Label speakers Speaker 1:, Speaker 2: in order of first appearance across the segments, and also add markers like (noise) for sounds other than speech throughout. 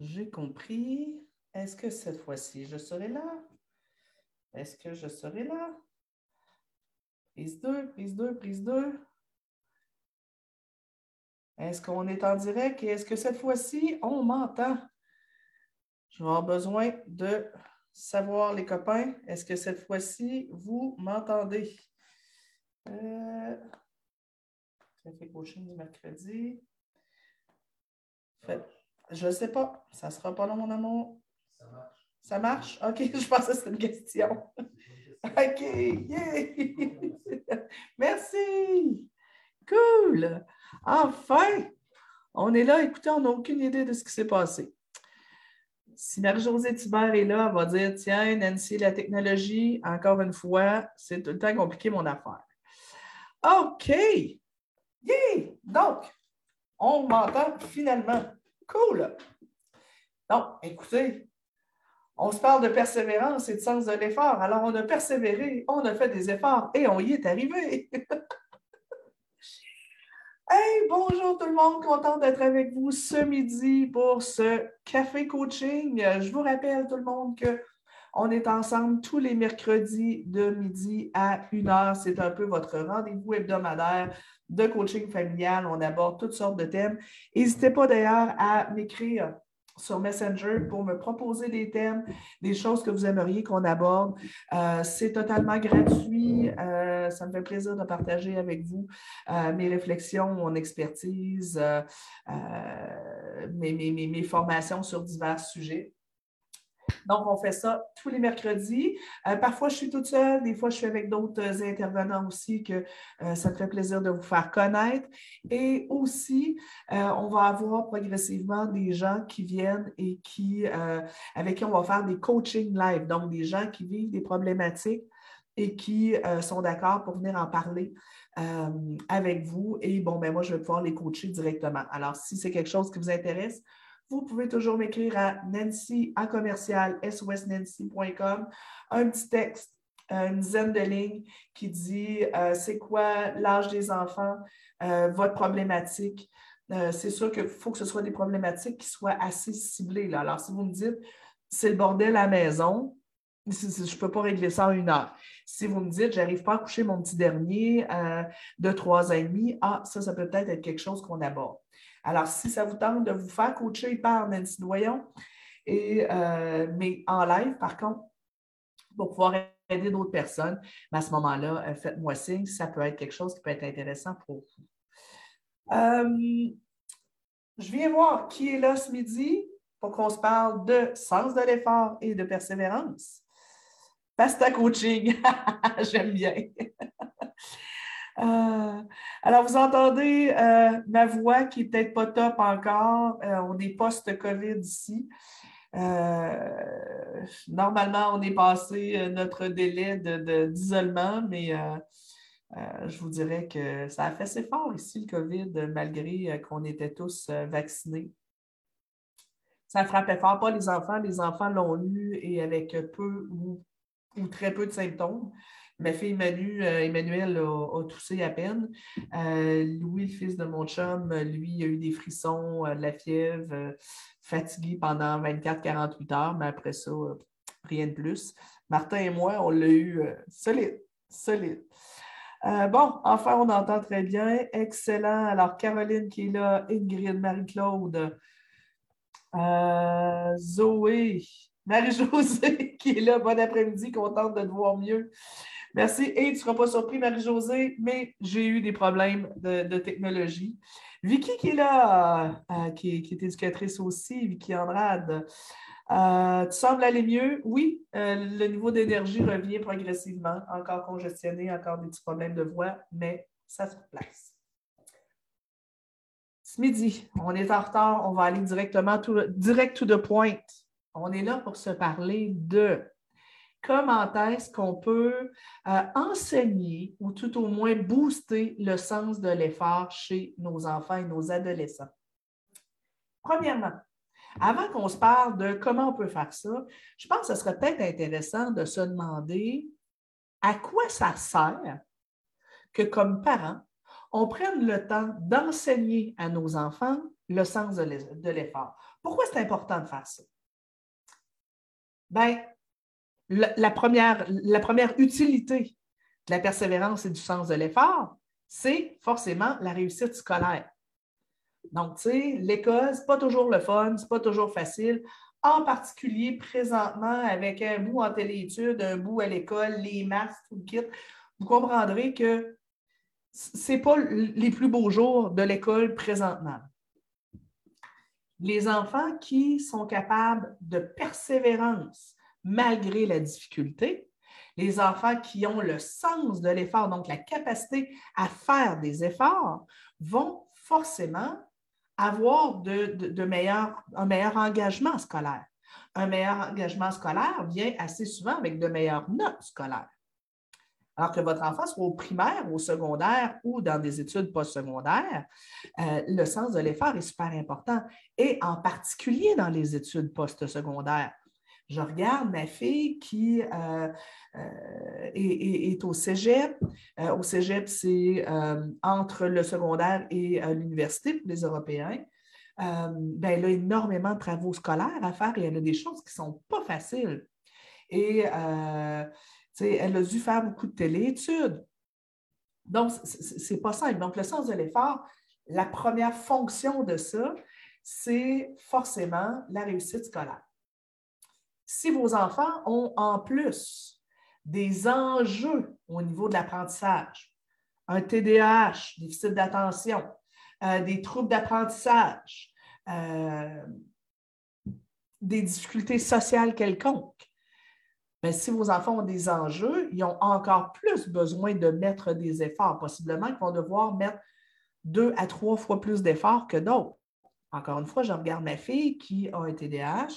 Speaker 1: J'ai compris. Est-ce que cette fois-ci, je serai là? Est-ce que je serai là? Prise 2, prise 2, prise 2. Est-ce qu'on est en direct et est-ce que cette fois-ci, on m'entend? Je vais avoir besoin de savoir, les copains, est-ce que cette fois-ci, vous m'entendez? Euh, fait coaching du mercredi. Je ne sais pas. Ça ne sera pas long, mon amour. Ça marche. Ça marche? OK, (laughs) je pensais que c'était une question. OK, (laughs) Merci. Cool. Enfin, on est là. Écoutez, on n'a aucune idée de ce qui s'est passé. Si Marie-Josée Thibert est là, elle va dire Tiens, Nancy, la technologie, encore une fois, c'est tout le temps compliqué mon affaire. OK. Yeah! Donc, on m'entend finalement. Cool. Donc, écoutez, on se parle de persévérance et de sens de l'effort. Alors, on a persévéré, on a fait des efforts et on y est arrivé. (laughs) hey, bonjour tout le monde, content d'être avec vous ce midi pour ce café coaching. Je vous rappelle tout le monde que on est ensemble tous les mercredis de midi à 1 heure. C'est un peu votre rendez-vous hebdomadaire de coaching familial. On aborde toutes sortes de thèmes. N'hésitez pas d'ailleurs à m'écrire sur Messenger pour me proposer des thèmes, des choses que vous aimeriez qu'on aborde. Euh, c'est totalement gratuit. Euh, ça me fait plaisir de partager avec vous euh, mes réflexions, mon expertise, mes, formations sur divers sujets. Donc, on fait ça tous les mercredis. Euh, parfois, je suis toute seule, des fois, je suis avec d'autres euh, intervenants aussi que euh, ça me fait plaisir de vous faire connaître. Et aussi, on va avoir progressivement des gens qui viennent et qui, avec qui on va faire des coaching live, donc des gens qui vivent des problématiques et qui sont d'accord pour venir en parler avec vous. Et bon, ben moi, je vais pouvoir les coacher directement. Alors, si c'est quelque chose qui vous intéresse, vous pouvez toujours m'écrire à nancy à commercial sosnancy.com un petit texte, une dizaine de lignes qui dit euh, c'est quoi l'âge des enfants, euh, votre problématique? Euh, c'est sûr qu'il faut que ce soit des problématiques qui soient assez ciblées. Alors, si vous me dites c'est le bordel à la maison, je ne peux pas régler ça en une heure. Si vous me dites, je n'arrive pas à coucher mon petit dernier de trois ans et demi, ah, ça, ça peut peut-être être quelque chose qu'on aborde. Alors, si ça vous tente de vous faire coacher par Nancy Doyon, et, euh, mais en live, par contre, pour pouvoir aider d'autres personnes, à ce moment-là, euh, faites-moi signe, ça peut être quelque chose qui peut être intéressant pour vous. Euh, je viens voir qui est là ce midi pour qu'on se parle de sens de l'effort et de persévérance. Pasta coaching, (laughs) j'aime bien. Euh, alors, vous entendez euh, ma voix qui n'est peut-être pas top encore. Euh, on est post-COVID ici. normalement, on est passé notre délai d'isolement, mais je vous dirais que ça a fait assez fort ici, le COVID, malgré qu'on était tous vaccinés. Ça frappait fort, pas les enfants. Les enfants l'ont eu et avec peu ou très peu de symptômes. Ma fille Manu, euh, Emmanuel a, toussé à peine. Euh, Louis, le fils de mon chum, lui, a eu des frissons, euh, de la fièvre, fatigué pendant 24-48 heures, mais après ça, rien de plus. Martin et moi, on l'a eu solide, solide. bon, enfin, on entend très bien. Excellent. Alors, Caroline qui est là, Ingrid, Marie-Claude, Zoé, Marie-Josée (laughs) qui est là. Bon après-midi, contente de te voir mieux. Merci. Et tu ne seras pas surpris, Marie-Josée, mais j'ai eu des problèmes de, technologie. Vicky qui est là, euh, qui, est, éducatrice aussi, Vicky Andrade. Euh, tu sembles aller mieux. Oui, euh, le niveau d'énergie revient progressivement, encore congestionné, encore des petits problèmes de voix, mais ça se place. Ce midi, on est en retard, on va aller directement, direct to the point. On est là pour se parler de comment est-ce qu'on peut euh, enseigner ou tout au moins booster le sens de l'effort chez nos enfants et nos adolescents. Premièrement, avant qu'on se parle de comment on peut faire ça, je pense que ce serait peut-être intéressant de se demander à quoi ça sert que comme parents, on prenne le temps d'enseigner à nos enfants le sens de l'effort. Pourquoi c'est important de faire ça? Bien, la, première, la première utilité de la persévérance et du sens de l'effort, c'est forcément la réussite scolaire. Donc, tu sais, l'école, ce n'est pas toujours le fun, ce n'est pas toujours facile, en particulier présentement avec un bout en téléétudes, un bout à l'école, les masques, tout le kit. Vous comprendrez que ce n'est pas les plus beaux jours de l'école présentement. Les enfants qui sont capables de persévérance malgré la difficulté, les enfants qui ont le sens de l'effort, donc la capacité à faire des efforts, vont forcément avoir un meilleur engagement scolaire. Un meilleur engagement scolaire vient assez souvent avec de meilleures notes scolaires. Alors que votre enfant soit au primaire, au secondaire ou dans des études postsecondaires, euh, le sens de l'effort est super important, et en particulier dans les études postsecondaires. Je regarde ma fille qui euh, euh, est, au cégep. au cégep, c'est entre le secondaire et l'université pour les Européens. ben, elle a énormément de travaux scolaires à faire et elle a des choses qui ne sont pas faciles. Et elle a dû faire beaucoup de téléétudes. Donc, ce n'est pas simple. Donc, le sens de l'effort, la première fonction de ça, c'est forcément la réussite scolaire. Si vos enfants ont en plus des enjeux au niveau de l'apprentissage, un TDAH, déficit d'attention, euh, des troubles d'apprentissage, euh, des difficultés sociales quelconques, mais si vos enfants ont des enjeux, ils ont encore plus besoin de mettre des efforts. Possiblement qu'ils vont devoir mettre deux à trois fois plus d'efforts que d'autres. Encore une fois, je regarde ma fille qui a un TDAH,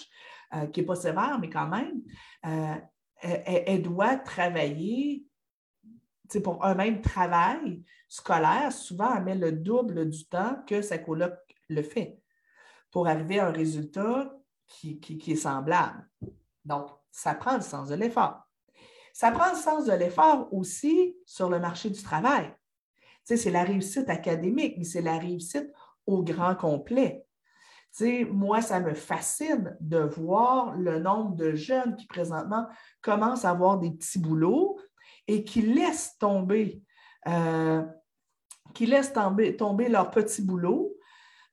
Speaker 1: euh, qui n'est pas sévère, mais quand même, euh, elle, doit travailler pour un même travail scolaire. Souvent, elle met le double du temps que sa coloc le fait pour arriver à un résultat qui, qui est semblable. Donc, ça prend le sens de l'effort. Ça prend le sens de l'effort aussi sur le marché du travail. Tu c'est la réussite académique, mais c'est la réussite au grand complet. Tu moi, ça me fascine de voir le nombre de jeunes qui présentement commencent à avoir des petits boulots et qui laissent tomber, euh, qui laissent tomber leur petit boulot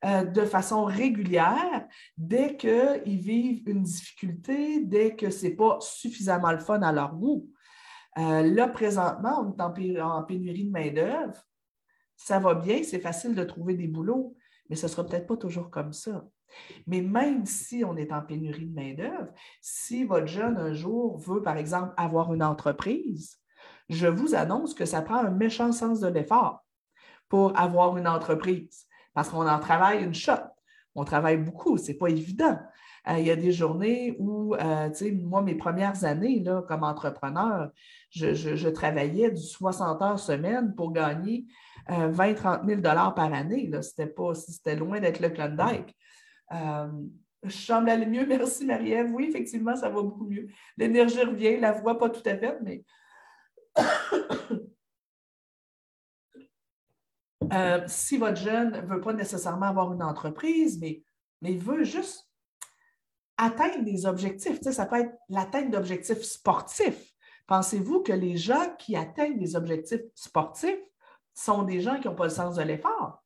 Speaker 1: euh, de façon régulière dès qu'ils vivent une difficulté, dès que ce n'est pas suffisamment le fun à leur goût. Euh, là, présentement, on est en, pénurie de main-d'œuvre. Ça va bien, c'est facile de trouver des boulots, mais ce ne sera peut-être pas toujours comme ça. Mais même si on est en pénurie de main-d'œuvre, si votre jeune un jour veut, par exemple, avoir une entreprise, je vous annonce que ça prend un méchant sens de l'effort pour avoir une entreprise parce qu'on en travaille une shot. On travaille beaucoup, ce n'est pas évident. Euh, il y a des journées où, euh, tu sais, moi, mes premières années là, comme entrepreneur, je, travaillais du 60 heures semaine pour gagner 20-30 000 par année. C'était loin d'être le Klondike. Euh, je semble aller mieux, (laughs) merci Marie-Ève. Oui, effectivement, ça va beaucoup mieux. L'énergie revient, la voix pas tout à fait, mais Euh, si votre jeune ne veut pas nécessairement avoir une entreprise, mais, il veut juste atteindre des objectifs, ça peut être l'atteinte d'objectifs sportifs. Pensez-vous que les gens qui atteignent des objectifs sportifs sont des gens qui n'ont pas le sens de l'effort?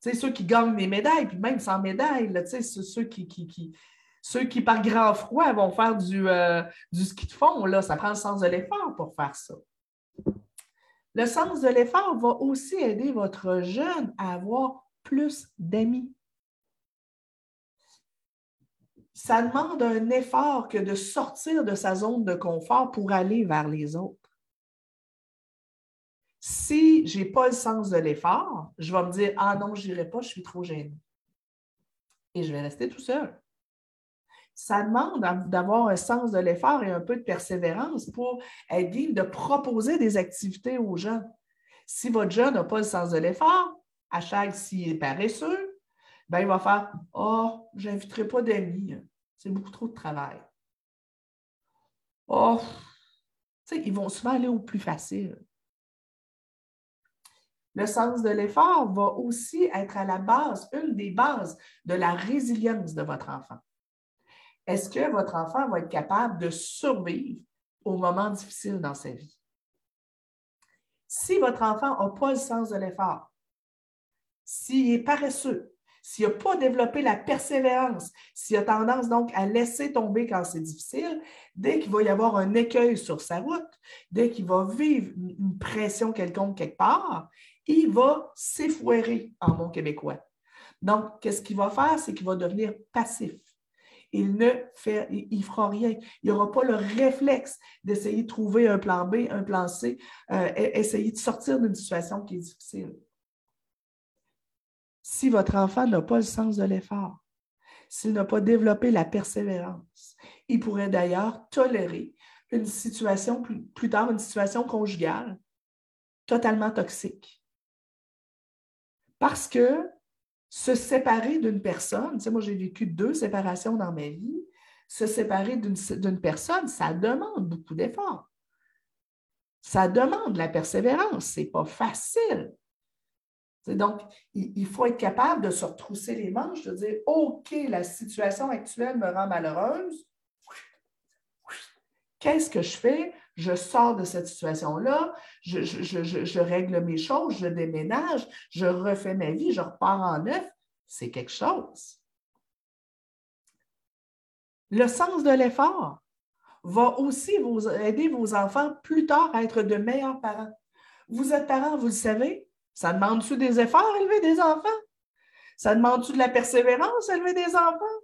Speaker 1: Ceux qui gagnent des médailles, puis même sans médaille, ceux, qui, qui, ceux qui, par grand froid, vont faire du, euh, du ski de fond, là, ça prend le sens de l'effort pour faire ça. Le sens de l'effort va aussi aider votre jeune à avoir plus d'amis. Ça demande un effort que de sortir de sa zone de confort pour aller vers les autres. Si je n'ai pas le sens de l'effort, je vais me dire Ah non, je n'irai pas, je suis trop gêné. Et je vais rester tout seul ça demande d'avoir un sens de l'effort et un peu de persévérance pour être libre de proposer des activités aux gens. Si votre jeune n'a pas le sens de l'effort, à chaque s'il est paresseux, ben, il va faire Oh, je n'inviterai pas d'amis, c'est beaucoup trop de travail. Oh, ils vont souvent aller au plus facile. le sens de l'effort va aussi être à la base, une des bases de la résilience de votre enfant. Est-ce que votre enfant va être capable de survivre aux moments difficiles dans sa vie? Si votre enfant n'a pas le sens de l'effort, s'il est paresseux, s'il n'a pas développé la persévérance, s'il a tendance donc à laisser tomber quand c'est difficile, dès qu'il va y avoir un écueil sur sa route, dès qu'il va vivre une pression quelconque quelque part, il va s'effouérer en bon québécois. Donc, qu'est-ce qu'il va faire? C'est qu'il va devenir passif. Il ne fera rien. Il n'aura pas le réflexe d'essayer de trouver un plan B, un plan C, euh, essayer de sortir d'une situation qui est difficile si votre enfant n'a pas le sens de l'effort, s'il n'a pas développé la persévérance, il pourrait d'ailleurs tolérer une situation, plus, tard, une situation conjugale totalement toxique. Parce que se séparer d'une personne, tu sais, moi j'ai vécu deux séparations dans ma vie, se séparer d'une personne, ça demande beaucoup d'efforts. Ça demande la persévérance, ce n'est pas facile. Donc, il, faut être capable de se retrousser les manches, de dire OK, la situation actuelle me rend malheureuse. Qu'est-ce que je fais? Je sors de cette situation-là, je, règle mes choses, je déménage, je refais ma vie, je repars en neuf. C'est quelque chose. Le sens de l'effort va aussi vous aider vos enfants plus tard à être de meilleurs parents. Vous êtes parents, vous le savez, ça demande-tu des efforts, élever des enfants? Ça demande-tu de la persévérance, élever des enfants?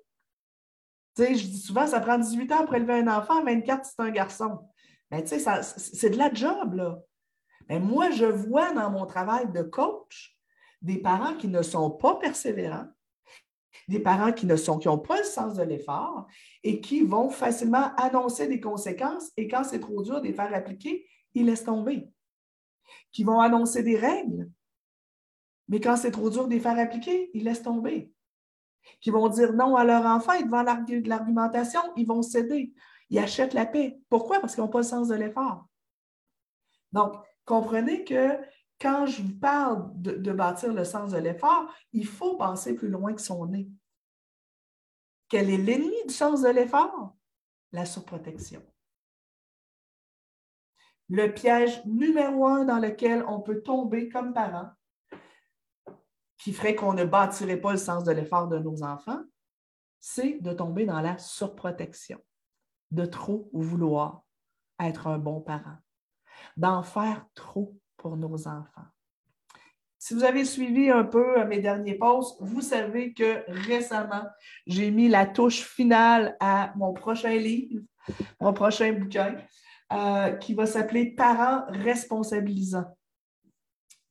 Speaker 1: Je dis souvent, ça prend 18 ans pour élever un enfant, 24, c'est un garçon. Mais tu c'est de la job, là. Mais moi, je vois dans mon travail de coach des parents qui ne sont pas persévérants, des parents qui ne qui n'ont pas le sens de l'effort et qui vont facilement annoncer des conséquences et quand c'est trop dur de les faire appliquer, ils laissent tomber. Qui vont annoncer des règles mais quand c'est trop dur de les faire appliquer, ils laissent tomber. Qui vont dire non à leur enfant et devant l'argumentation, ils vont céder. Ils achètent la paix. Pourquoi? Parce qu'ils n'ont pas le sens de l'effort. Donc, comprenez que quand je vous parle de, bâtir le sens de l'effort, il faut penser plus loin que son nez. Quel est l'ennemi du sens de l'effort? La surprotection. Le piège numéro un dans lequel on peut tomber comme parent, qui ferait qu'on ne bâtirait pas le sens de l'effort de nos enfants, c'est de tomber dans la surprotection, de trop vouloir être un bon parent, d'en faire trop pour nos enfants. Si vous avez suivi un peu mes derniers posts, vous savez que récemment, j'ai mis la touche finale à mon prochain livre, mon prochain bouquin, euh, qui va s'appeler Parents responsabilisants.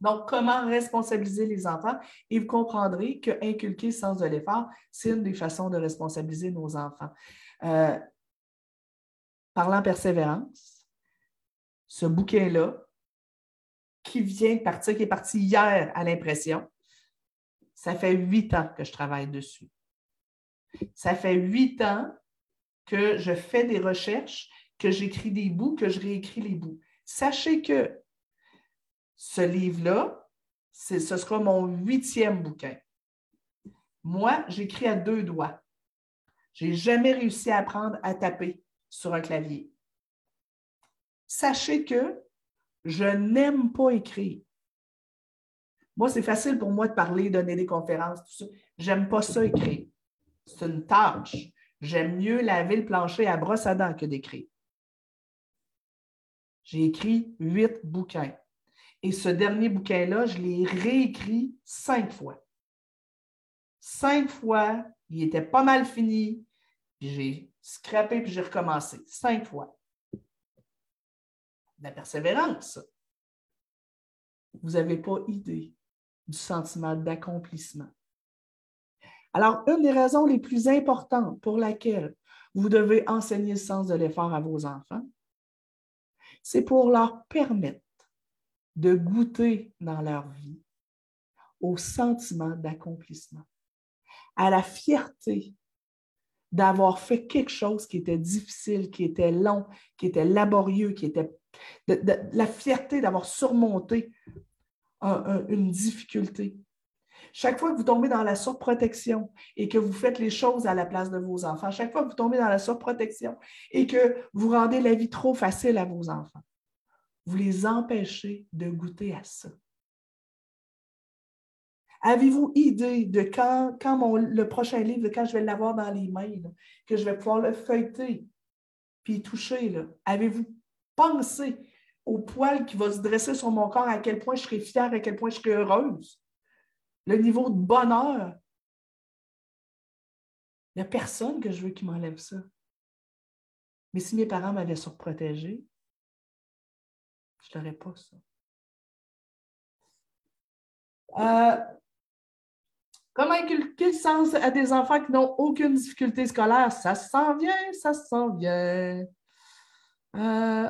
Speaker 1: Donc, comment responsabiliser les enfants? Et vous comprendrez que inculquer le sens de l'effort, c'est une des façons de responsabiliser nos enfants. Euh, parlant persévérance, ce bouquin-là, qui vient de partir, qui est parti hier à l'impression, ça fait huit ans que je travaille dessus. Ça fait huit ans que je fais des recherches, que j'écris des bouts, que je réécris les bouts. Sachez que ce livre-là, ce sera mon huitième bouquin. Moi, j'écris à deux doigts. Je n'ai jamais réussi à apprendre à taper sur un clavier. Sachez que je n'aime pas écrire. Moi, c'est facile pour moi de parler, donner des conférences, tout ça. J'aime pas ça écrire. C'est une tâche. J'aime mieux laver le plancher à brosse à dents que d'écrire. J'ai écrit huit bouquins. Et ce dernier bouquin-là, je l'ai réécrit cinq fois. Cinq fois, il était pas mal fini, puis j'ai scrappé, puis j'ai recommencé. Cinq fois. La persévérance. Vous n'avez pas idée du sentiment d'accomplissement. Alors, une des raisons les plus importantes pour laquelle vous devez enseigner le sens de l'effort à vos enfants, c'est pour leur permettre de goûter dans leur vie au sentiment d'accomplissement, à la fierté d'avoir fait quelque chose qui était difficile, qui était long, qui était laborieux, qui était la fierté d'avoir surmonté une difficulté. Chaque fois que vous tombez dans la surprotection et que vous faites les choses à la place de vos enfants, chaque fois que vous tombez dans la surprotection et que vous rendez la vie trop facile à vos enfants, vous les empêchez de goûter à ça. Avez-vous idée de quand, quand le prochain livre, quand je vais l'avoir dans les mains, que je vais pouvoir le feuilleter puis toucher? Avez-vous pensé au poil qui va se dresser sur mon corps, à quel point je serai fière, à quel point je serai heureuse? Le niveau de bonheur? Il n'y a personne que je veux qui m'enlève ça. Mais si mes parents m'avaient surprotégé, je n'aurais pas ça. Euh, Comment inculquer le sens à des enfants qui n'ont aucune difficulté scolaire? Ça se sent bien, ça se sent bien. Euh,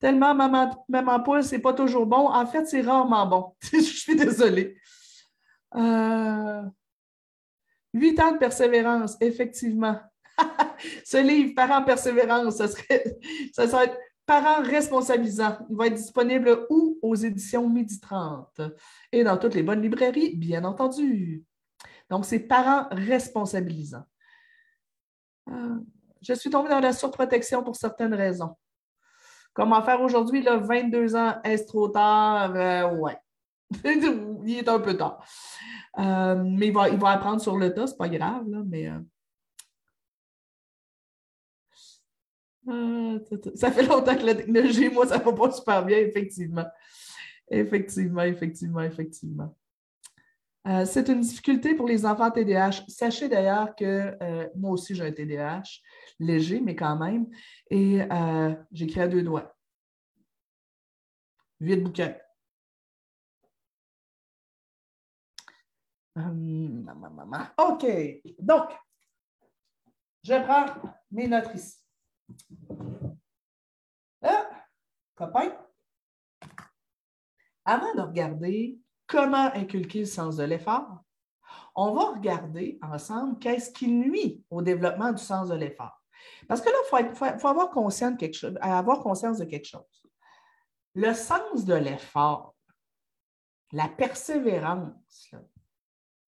Speaker 1: tellement maman, maman poule, c'est pas toujours bon. En fait, c'est rarement bon. (laughs) Je suis désolée. Euh, huit ans de persévérance, effectivement. (laughs) Ce livre, Parents persévérance, ça serait, ça serait Parents responsabilisants. Il va être disponible où? Aux éditions Midi 30 et dans toutes les bonnes librairies, bien entendu. Donc, c'est Parents responsabilisants. Euh, je suis tombée dans la surprotection pour certaines raisons. Comment faire aujourd'hui, 22 ans, est-ce trop tard? Euh, ouais. (laughs) il est un peu tard. Euh, mais il va, il va apprendre sur le tas, c'est pas grave, là, mais Ah, ça fait longtemps que la technologie, (laughs) moi, ça ne va pas super bien, effectivement. Effectivement, effectivement, effectivement. Euh, c'est une difficulté pour les enfants TDAH. Sachez d'ailleurs que euh, moi aussi, j'ai un TDAH, léger, mais quand même, et euh, j'écris à deux doigts. Vite bouquin. Hum, OK. Donc, je prends mes notes ici. Ah, copain, avant de regarder comment inculquer le sens de l'effort, on va regarder ensemble qu'est-ce qui nuit au développement du sens de l'effort. Parce que là, il faut, avoir, conscience quelque chose, avoir conscience de quelque chose. Le sens de l'effort, la persévérance,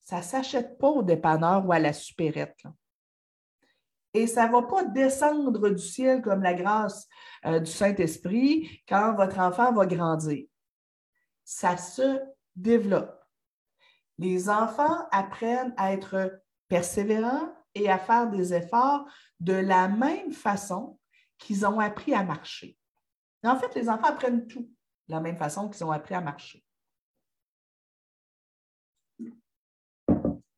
Speaker 1: ça ne s'achète pas au dépanneur ou à la supérette. Et ça ne va pas descendre du ciel comme la grâce euh, du Saint-Esprit quand votre enfant va grandir. Ça se développe. Les enfants apprennent à être persévérants et à faire des efforts de la même façon qu'ils ont appris à marcher. En fait, les enfants apprennent tout de la même façon qu'ils ont appris à marcher.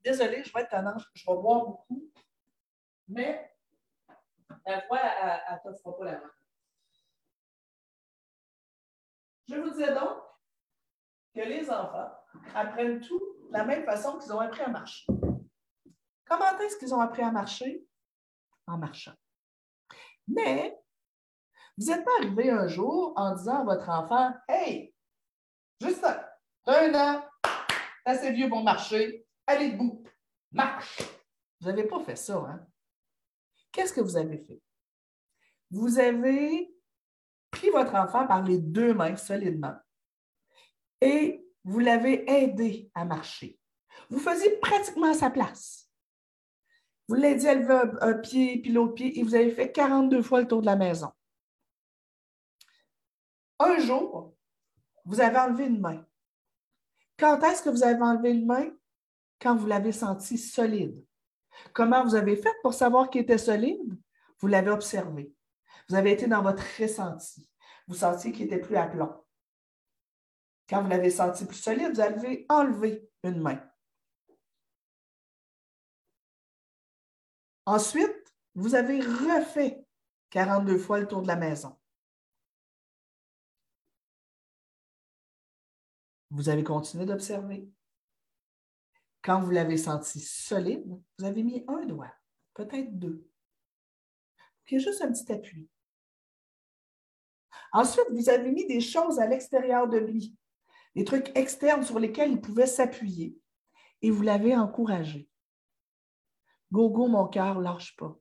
Speaker 1: Désolée, je vais être tendance, je vais boire beaucoup mais la ne pas la main. Je vous disais donc que les enfants apprennent tout de la même façon qu'ils ont appris à marcher. Comment est-ce qu'ils ont appris à marcher? En marchant. Mais vous n'êtes pas arrivé un jour en disant à votre enfant Hey, juste un an, assez vieux pour marcher, allez debout, marche. Vous n'avez pas fait ça, hein? Qu'est-ce que vous avez fait? Vous avez pris votre enfant par les deux mains solidement et vous l'avez aidé à marcher. Vous faisiez pratiquement sa place. Vous l'avez lever un, pied puis l'autre pied et vous avez fait 42 fois le tour de la maison. Un jour, vous avez enlevé une main. Quand est-ce que vous avez enlevé une main? Quand vous l'avez senti solide. Comment vous avez fait pour savoir qu'il était solide? Vous l'avez observé. Vous avez été dans votre ressenti. Vous sentiez qu'il était plus à plomb. Quand vous l'avez senti plus solide, vous avez enlevé une main. Ensuite, vous avez refait 42 fois le tour de la maison. Vous avez continué d'observer. Quand vous l'avez senti solide, vous avez mis un doigt, peut-être deux. A juste un petit appui. Ensuite, vous avez mis des choses à l'extérieur de lui, des trucs externes sur lesquels il pouvait s'appuyer, et vous l'avez encouragé. Go, go, mon cœur, lâche pas.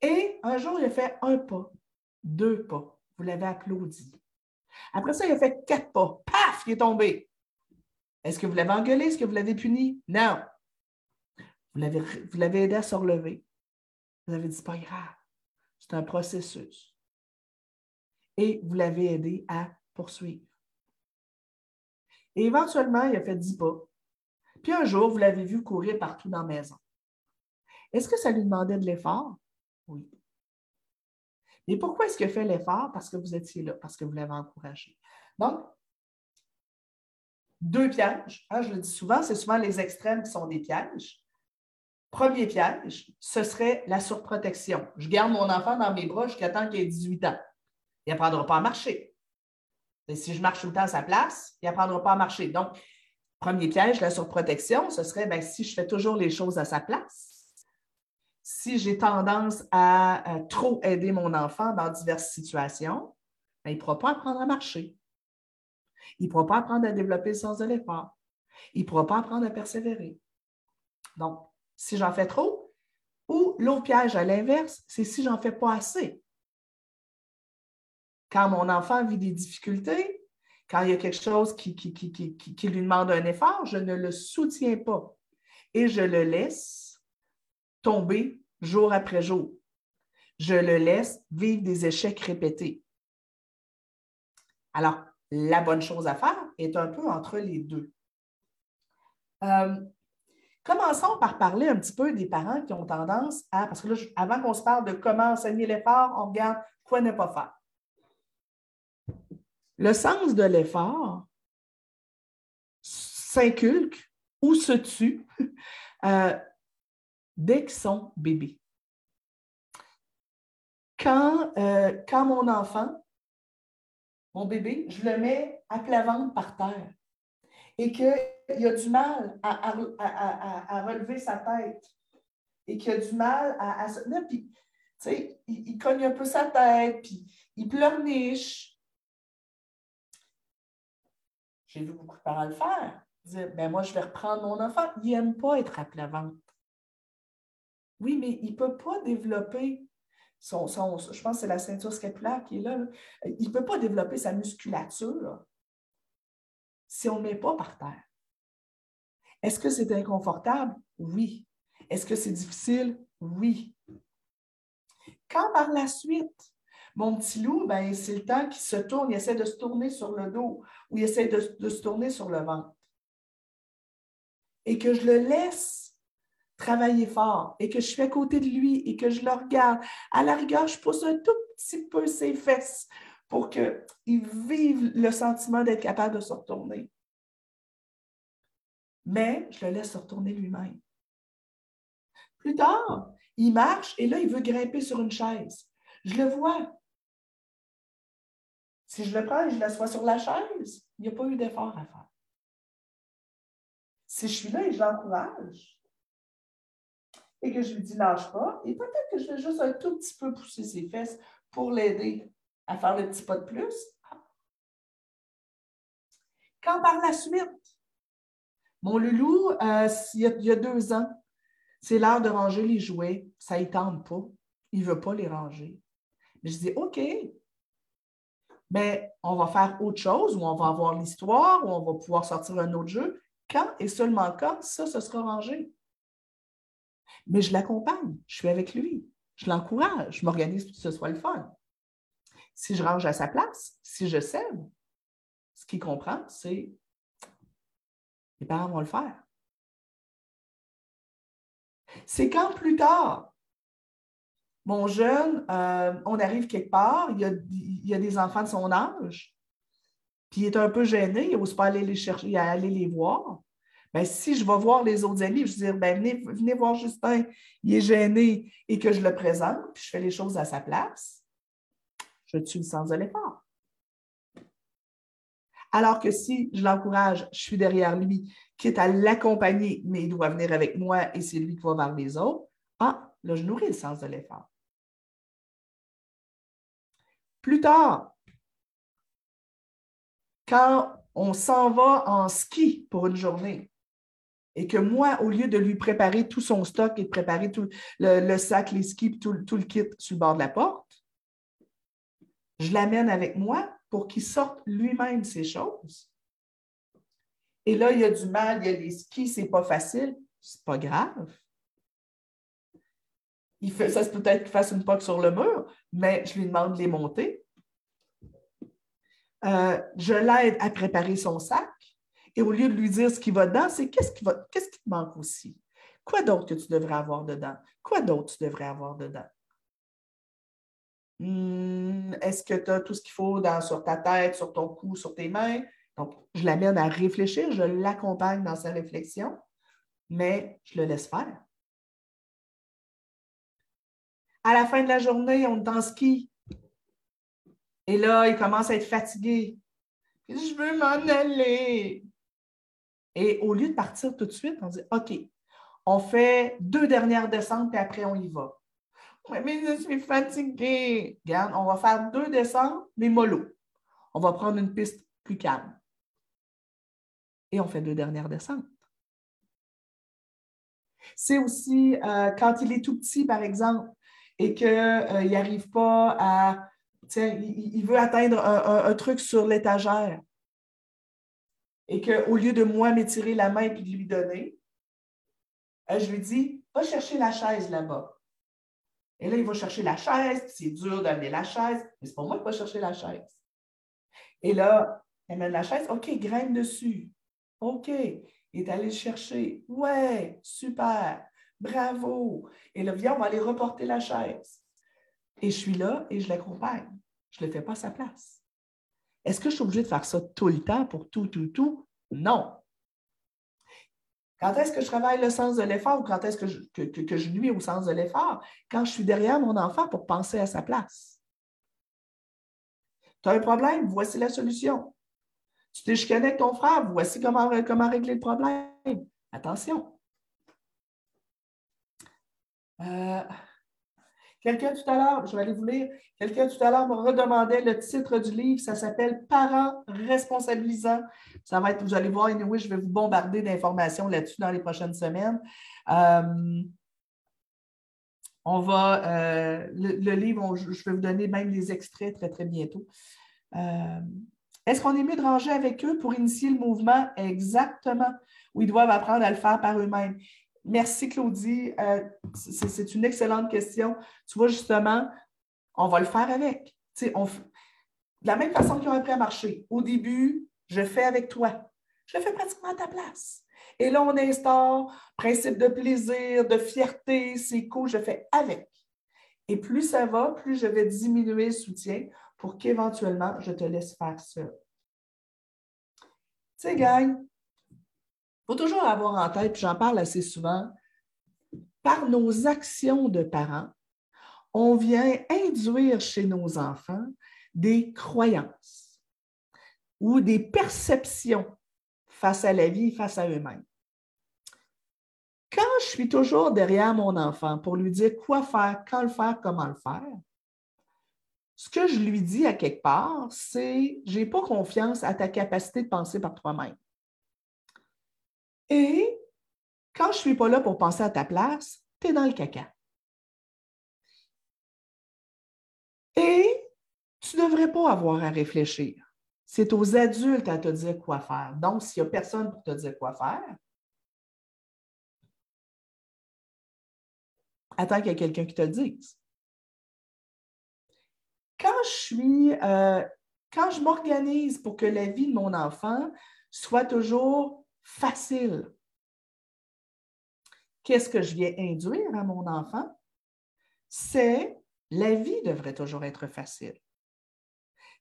Speaker 1: Et un jour, il a fait un pas, deux pas. Vous l'avez applaudi. Après ça, il a fait quatre pas. Paf, il est tombé. Est-ce que vous l'avez engueulé? Est-ce que vous l'avez puni? Non. Vous l'avez aidé à se relever. Vous avez dit, c'est pas grave. C'est un processus. Et vous l'avez aidé à poursuivre. Et éventuellement, il a fait dix pas. Puis un jour, vous l'avez vu courir partout dans la maison. Est-ce que ça lui demandait de l'effort? Oui. Mais pourquoi est-ce qu'il a fait l'effort? Parce que vous étiez là, parce que vous l'avez encouragé. Donc, deux pièges. Hein, je le dis souvent, c'est souvent les extrêmes qui sont des pièges. Premier piège, ce serait la surprotection. Je garde mon enfant dans mes bras jusqu'à temps qu'il ait 18 ans. Il n'apprendra pas à marcher. Si je marche tout le temps à sa place, il n'apprendra pas à marcher. Donc, premier piège, la surprotection, ce serait ben, si je fais toujours les choses à sa place, si j'ai tendance à, trop aider mon enfant dans diverses situations, ben, il ne pourra pas apprendre à marcher. Il ne pourra pas apprendre à développer le sens de l'effort. Il ne pourra pas apprendre à persévérer. Donc, si j'en fais trop, ou l'autre piège à l'inverse, c'est si j'en fais pas assez. Quand mon enfant vit des difficultés, quand il y a quelque chose qui, lui demande un effort, je ne le soutiens pas et je le laisse tomber jour après jour. Je le laisse vivre des échecs répétés. Alors, la bonne chose à faire est un peu entre les deux. Euh, commençons par parler un petit peu des parents qui ont tendance à, parce que là, avant qu'on se parle de comment enseigner l'effort, on regarde quoi ne pas faire. Le sens de l'effort s'inculque ou se tue euh, dès qu'ils sont bébés. Quand, euh, quand mon enfant mon bébé, je le mets à plat ventre par terre et qu'il a du mal à, relever sa tête et qu'il a du mal à, se tenir, puis, il, il, cogne un peu sa tête, puis il pleurniche. J'ai vu beaucoup de parents le faire. Dire, ben moi, je vais reprendre mon enfant. Il n'aime pas être à plat ventre. Oui, mais il ne peut pas développer je pense que c'est la ceinture scapulaire qui est là, il ne peut pas développer sa musculature si on ne met pas par terre. Est-ce que c'est inconfortable? Oui. Est-ce que c'est difficile? Oui. Quand par la suite, mon petit loup, ben, c'est le temps qu'il se tourne, il essaie de se tourner sur le dos ou il essaie de se tourner sur le ventre. Et que je le laisse travailler fort et que je suis à côté de lui et que je le regarde, à la rigueur, je pousse un tout petit peu ses fesses pour qu'il vive le sentiment d'être capable de se retourner. Mais je le laisse se retourner lui-même. Plus tard, il marche et là, il veut grimper sur une chaise. Je le vois. Si je le prends et je l'assois sur la chaise, il n'y a pas eu d'effort à faire. Si je suis là et je l'encourage, et que je lui dis lâche pas, et peut-être que je vais juste un tout petit peu pousser ses fesses pour l'aider à faire le petit pas de plus. Quand par la suite, mon loulou, euh, il, y a, deux ans, c'est l'heure de ranger les jouets, ça ne tente pas, il ne veut pas les ranger. Mais je dis OK, mais on va faire autre chose, ou on va avoir l'histoire, ou on va pouvoir sortir un autre jeu. Quand et seulement quand ça, ce sera rangé. Mais je l'accompagne, je suis avec lui, je l'encourage, je m'organise pour que ce soit le fun. Si je range à sa place, si je cède, ce qu'il comprend, c'est les parents vont le faire. C'est quand plus tard, mon jeune, euh, on arrive quelque part, il y, a, des enfants de son âge, puis il est un peu gêné, il n'ose pas aller les chercher, aller les voir. Ben, si je vais voir les autres amis, je vais dire, ben, venez, venez voir Justin, il est gêné et que je le présente, puis je fais les choses à sa place, je tue le sens de l'effort. Alors que si je l'encourage, je suis derrière lui, quitte à l'accompagner, mais il doit venir avec moi et c'est lui qui va vers les autres, ah, là, je nourris le sens de l'effort. Plus tard, quand on s'en va en ski pour une journée, et que moi, au lieu de lui préparer tout son stock et de préparer tout le, sac, les skis, tout, tout le kit sur le bord de la porte, je l'amène avec moi pour qu'il sorte lui-même ces choses. Et là, il y a du mal, il y a des skis, c'est pas facile. C'est pas grave. Il fait, ça, c'est peut-être qu'il fasse une poque sur le mur, mais je lui demande de les monter. Euh, je l'aide à préparer son sac. Et au lieu de lui dire ce qui va dedans, c'est qu'est-ce qui, te manque aussi? Quoi d'autre que tu devrais avoir dedans? Quoi d'autre tu devrais avoir dedans? Hmm, est-ce que tu as tout ce qu'il faut dans, sur ta tête, sur ton cou, sur tes mains? Donc, je l'amène à réfléchir, je l'accompagne dans sa réflexion, mais je le laisse faire. À la fin de la journée, on est en ski. Et là, il commence à être fatigué. Je veux m'en aller. Et au lieu de partir tout de suite, on dit OK, on fait deux dernières descentes, et après on y va. Mais je suis fatiguée. Regarde, on va faire deux descentes, mais mollo. On va prendre une piste plus calme. Et on fait deux dernières descentes. C'est aussi euh, quand il est tout petit, par exemple, et qu'il euh, n'arrive pas à. Il, il, veut atteindre un, truc sur l'étagère. Et qu'au lieu de moi m'étirer la main et de lui donner, euh, je lui dis Va chercher la chaise là-bas. Et là, il va chercher la chaise, c'est dur d'amener la chaise, mais c'est pas moi qui va chercher la chaise. Et là, elle met la chaise, OK, graine dessus. OK, il est allé chercher. Ouais, super, bravo. Et là, viens, on va aller reporter la chaise. Et je suis là et je l'accompagne. Je ne le fais pas à sa place. Est-ce que je suis obligée de faire ça tout le temps pour tout, tout, tout? Non. Quand est-ce que je travaille le sens de l'effort ou quand est-ce que je, que, je nuis au sens de l'effort? Quand je suis derrière mon enfant pour penser à sa place. Tu as un problème, voici la solution. Tu t'es chicané avec ton frère, voici comment, comment régler le problème. Attention. Euh, Quelqu'un tout à l'heure, je vais aller vous lire, quelqu'un tout à l'heure me redemandait le titre du livre, ça s'appelle Parents responsabilisants. Ça va être, vous allez voir, anyway, je vais vous bombarder d'informations là-dessus dans les prochaines semaines. Euh, on va, euh, le, livre, je vais vous donner même les extraits très, très bientôt. Euh, est-ce qu'on est mieux de ranger avec eux pour initier le mouvement? Exactement. Ou ils doivent apprendre à le faire par eux-mêmes. Merci, Claudie. Euh, c'est une excellente question. Tu vois, justement, on va le faire avec. On, de la même façon qu'ils ont appris à marcher. Au début, je fais avec toi. Je fais pratiquement à ta place. Et là, on instaure principe de plaisir, de fierté, c'est cool, je fais avec. Et plus ça va, plus je vais diminuer le soutien pour qu'éventuellement, je te laisse faire ça. Tu sais, gang, il faut toujours avoir en tête, puis j'en parle assez souvent, par nos actions de parents, on vient induire chez nos enfants des croyances ou des perceptions face à la vie, face à eux-mêmes. Quand je suis toujours derrière mon enfant pour lui dire quoi faire, quand le faire, comment le faire, ce que je lui dis à quelque part, c'est je n'ai pas confiance à ta capacité de penser par toi-même. Et quand je ne suis pas là pour penser à ta place, tu es dans le caca. Et tu ne devrais pas avoir à réfléchir. C'est aux adultes à te dire quoi faire. Donc, s'il n'y a personne pour te dire quoi faire, attends qu'il y ait quelqu'un qui te le dise. Quand je suis, euh, quand je m'organise pour que la vie de mon enfant soit toujours facile. Qu'est-ce que je viens induire à mon enfant? C'est la vie devrait toujours être facile.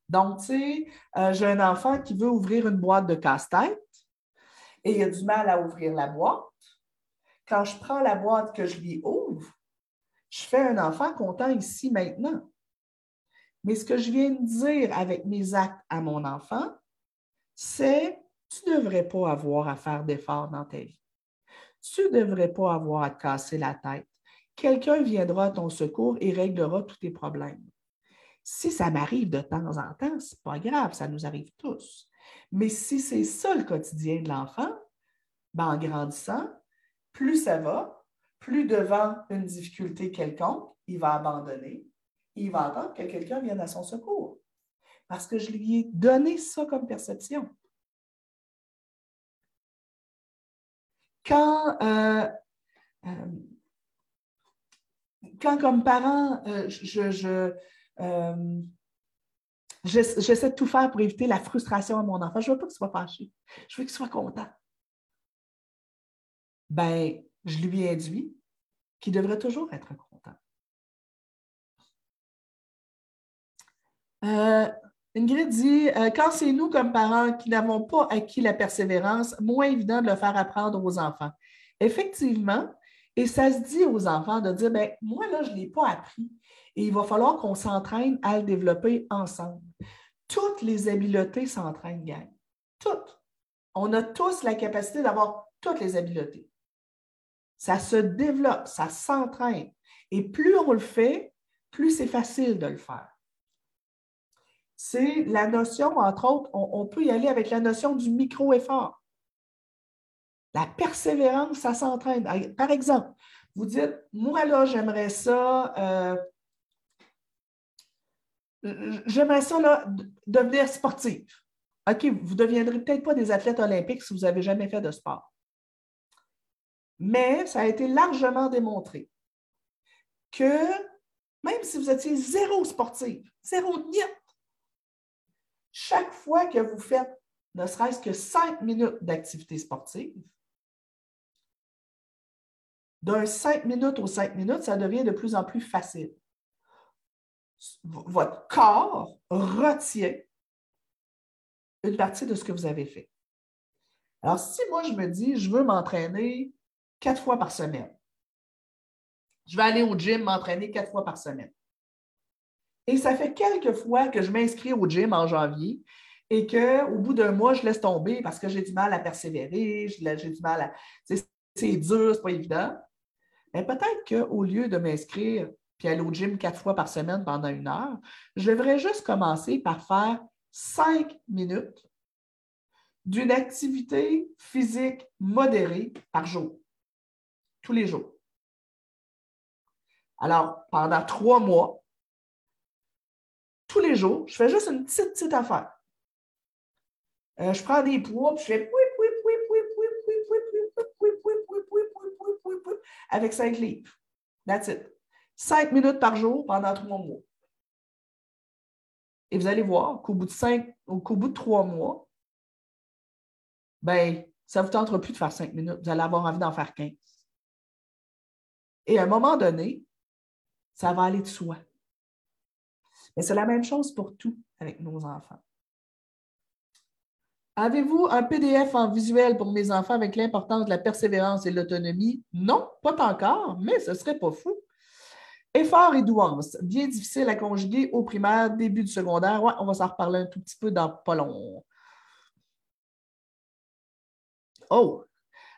Speaker 1: Donc, tu sais, euh, j'ai un enfant qui veut ouvrir une boîte de casse-tête et il a du mal à ouvrir la boîte. Quand je prends la boîte que je lui ouvre, je fais un enfant content ici maintenant. Mais ce que je viens de dire avec mes actes à mon enfant, c'est tu ne devrais pas avoir à faire d'efforts dans ta vie. Tu ne devrais pas avoir à te casser la tête. Quelqu'un viendra à ton secours et réglera tous tes problèmes. Si ça m'arrive de temps en temps, ce n'est pas grave, ça nous arrive tous. Mais si c'est ça le quotidien de l'enfant, ben en grandissant, plus ça va, plus devant une difficulté quelconque, il va abandonner, il va attendre que quelqu'un vienne à son secours. parce que je lui ai donné ça comme perception. Quand, euh, euh, quand comme parent, euh, je, j'essaie de tout faire pour éviter la frustration à mon enfant, je ne veux pas qu'il soit fâché, je veux qu'il soit content. Ben, je lui induis qu'il devrait toujours être content. Ingrid dit euh, Quand c'est nous, comme parents, qui n'avons pas acquis la persévérance, moins évident de le faire apprendre aux enfants. Effectivement, et ça se dit aux enfants de dire ben, Moi, là, je ne l'ai pas appris et il va falloir qu'on s'entraîne à le développer ensemble. Toutes les habiletés s'entraînent, gang. Toutes. On a tous la capacité d'avoir toutes les habiletés. Ça se développe, ça s'entraîne. Et plus on le fait, plus c'est facile de le faire c'est la notion, entre autres, on, peut y aller avec la notion du micro-effort. La persévérance, ça s'entraîne. Par exemple, vous dites, moi là, j'aimerais ça, euh, j'aimerais ça là, devenir sportif. OK, vous ne deviendrez peut-être pas des athlètes olympiques si vous n'avez jamais fait de sport. Mais ça a été largement démontré que même si vous étiez zéro sportif, zéro niet, chaque fois que vous faites ne serait-ce que cinq minutes d'activité sportive, d'un cinq minutes aux cinq minutes, ça devient de plus en plus facile. Votre corps retient une partie de ce que vous avez fait. Alors, si moi, je me dis, je veux m'entraîner quatre fois par semaine, je vais aller au gym m'entraîner quatre fois par semaine. Et ça fait quelques fois que je m'inscris au gym en janvier et qu'au bout d'un mois, je laisse tomber parce que j'ai du mal à persévérer, j'ai du mal à. C'est dur, c'est pas évident. Mais peut-être qu'au lieu de m'inscrire puis aller au gym quatre fois par semaine pendant une heure, je devrais juste commencer par faire cinq minutes d'une activité physique modérée par jour, tous les jours. Alors, pendant trois mois, tous les jours, je fais juste une petite, petite affaire. je prends des poids, puis je fais avec cinq livres. That's it. Cinq minutes par jour pendant trois mois. Et vous allez voir qu'au bout de cinq, qu'au bout de trois mois, ben, ça ne vous tentera plus de faire cinq minutes. Vous allez avoir envie d'en faire quinze. Et à un moment donné, ça va aller de soi. Mais c'est la même chose pour tout avec nos enfants. Avez-vous un PDF en visuel pour mes enfants avec l'importance de la persévérance et l'autonomie? Non, pas encore, mais ce serait pas fou. Effort et douance, bien difficile à conjuguer au primaire, début du secondaire. Ouais, on va s'en reparler un tout petit peu dans pas long. Oh!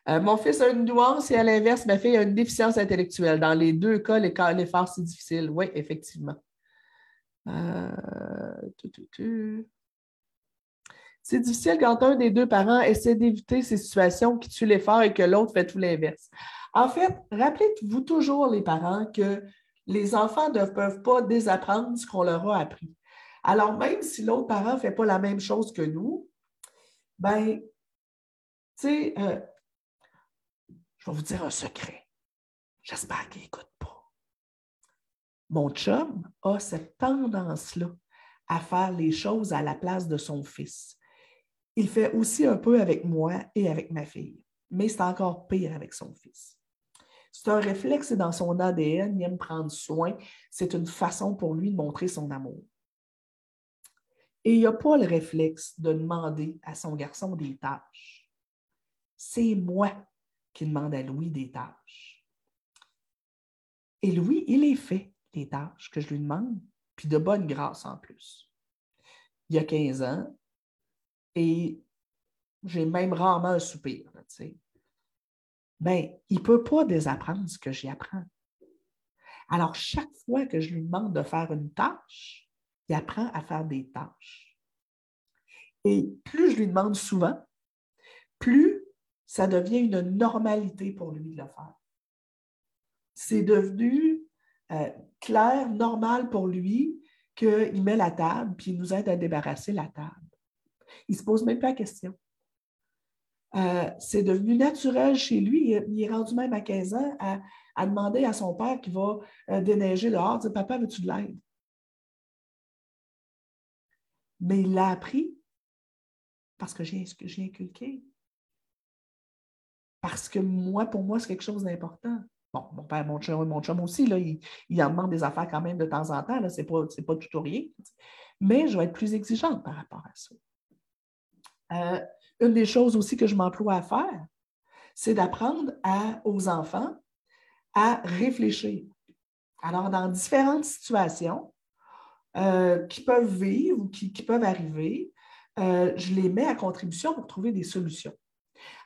Speaker 1: Euh, mon fils a une douance et à l'inverse, ma fille a une déficience intellectuelle. Dans les deux cas, l'effort, c'est difficile. Oui, effectivement. Euh, c'est difficile quand un des deux parents essaie d'éviter ces situations qui tuent l'effort et que l'autre fait tout l'inverse. En fait, rappelez-vous toujours, les parents, que les enfants ne peuvent pas désapprendre ce qu'on leur a appris. Alors, même si l'autre parent ne fait pas la même chose que nous, ben, tu sais, euh, je vais vous dire un secret. J'espère qu'il n'écoute pas. Mon chum a cette tendance-là à faire les choses à la place de son fils. Il fait aussi un peu avec moi et avec ma fille, mais c'est encore pire avec son fils. C'est un réflexe dans son ADN, il aime prendre soin, c'est une façon pour lui de montrer son amour. Et il n'a pas le réflexe de demander à son garçon des tâches. C'est moi qui demande à Louis des tâches. Et Louis, il les fait les tâches que je lui demande, puis de bonne grâce en plus. Il y a 15 ans, et j'ai même rarement un soupir. Tu sais. Bien, il ne peut pas désapprendre ce que j'y apprends. Alors, chaque fois que je lui demande de faire une tâche, il apprend à faire des tâches. Et plus je lui demande souvent, plus ça devient une normalité pour lui de le faire. C'est devenu euh, clair, normal pour lui qu'il met la table, puis il nous aide à débarrasser la table. Il ne se pose même pas la question. Euh, c'est devenu naturel chez lui. Il, est rendu même à 15 ans à, demander à son père qui va euh, déneiger dehors, dire Papa, veux-tu de l'aide? Mais il l'a appris parce que j'ai inculqué. Parce que moi, pour moi, c'est quelque chose d'important. Bon, mon père, mon chum, mon chum aussi, là, il, en demande des affaires quand même de temps en temps. Ce n'est pas, pas tout ou rien. Mais je vais être plus exigeante par rapport à ça. Euh, une des choses aussi que je m'emploie à faire, c'est d'apprendre aux enfants à réfléchir. Alors, dans différentes situations euh, qui peuvent vivre ou qui, peuvent arriver, euh, je les mets à contribution pour trouver des solutions.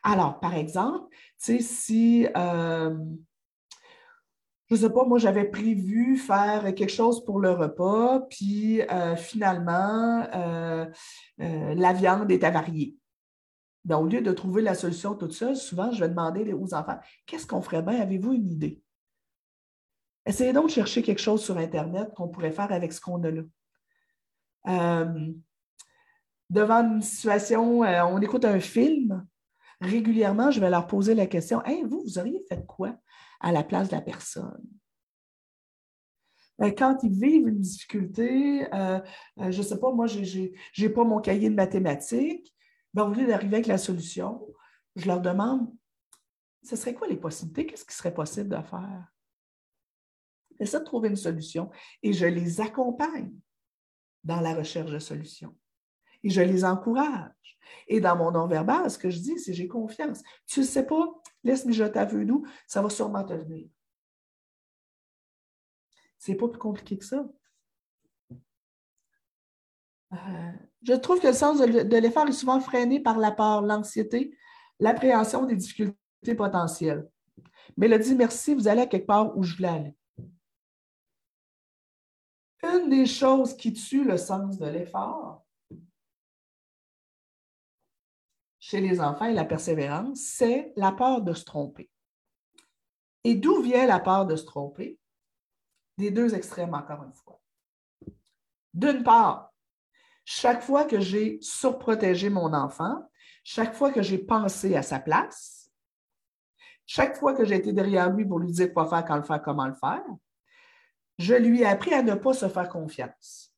Speaker 1: Alors, par exemple, si, je sais pas, moi, j'avais prévu faire quelque chose pour le repas, puis finalement, la viande est avariée. Ben, au lieu de trouver la solution toute seule, souvent, je vais demander aux enfants qu'est-ce qu'on ferait bien? Avez-vous une idée Essayez donc de chercher quelque chose sur Internet qu'on pourrait faire avec ce qu'on a là. Euh, devant une situation, euh, on écoute un film, régulièrement, je vais leur poser la question Hey, vous, vous auriez fait quoi à la place de la personne ben, quand ils vivent une difficulté, euh, je ne sais pas, moi, je n'ai pas mon cahier de mathématiques, ben, au lieu d'arriver avec la solution, je leur demande ce serait quoi les possibilités? Qu'est-ce qui serait possible de faire? J'essaie de trouver une solution et je les accompagne dans la recherche de solutions. Et je les encourage. Et dans mon non-verbal, ce que je dis, c'est j'ai confiance. Tu ne sais pas, laisse mijoter à vue nous, ça va sûrement te venir. C'est pas plus compliqué que ça. Euh, je trouve que le sens de, l'effort est souvent freiné par la peur, l'anxiété, l'appréhension des difficultés potentielles. Mais le dit merci, vous allez à quelque part où je voulais aller. Une des choses qui tue le sens de l'effort chez les enfants et la persévérance, c'est la peur de se tromper. Et d'où vient la peur de se tromper? Des deux extrêmes, encore une fois. D'une part, chaque fois que j'ai surprotégé mon enfant, chaque fois que j'ai pensé à sa place, chaque fois que j'ai été derrière lui pour lui dire quoi faire, quand le faire, comment le faire, je lui ai appris à ne pas se faire confiance.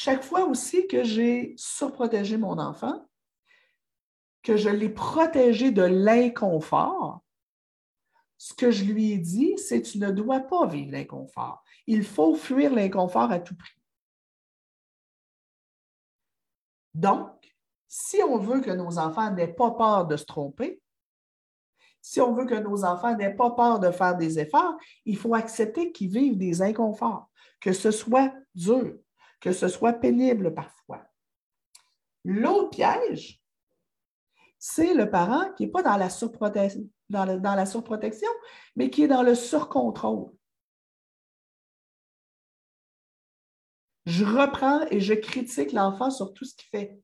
Speaker 1: Chaque fois aussi que j'ai surprotégé mon enfant, que je l'ai protégé de l'inconfort, ce que je lui ai dit, c'est tu ne dois pas vivre l'inconfort. Il faut fuir l'inconfort à tout prix. Donc, si on veut que nos enfants n'aient pas peur de se tromper, si on veut que nos enfants n'aient pas peur de faire des efforts, il faut accepter qu'ils vivent des inconforts, que ce soit dur, que ce soit pénible parfois. L'autre piège, c'est le parent qui n'est pas dans la, surprotection, mais qui est dans le surcontrôle. je reprends et je critique l'enfant sur tout ce qu'il fait.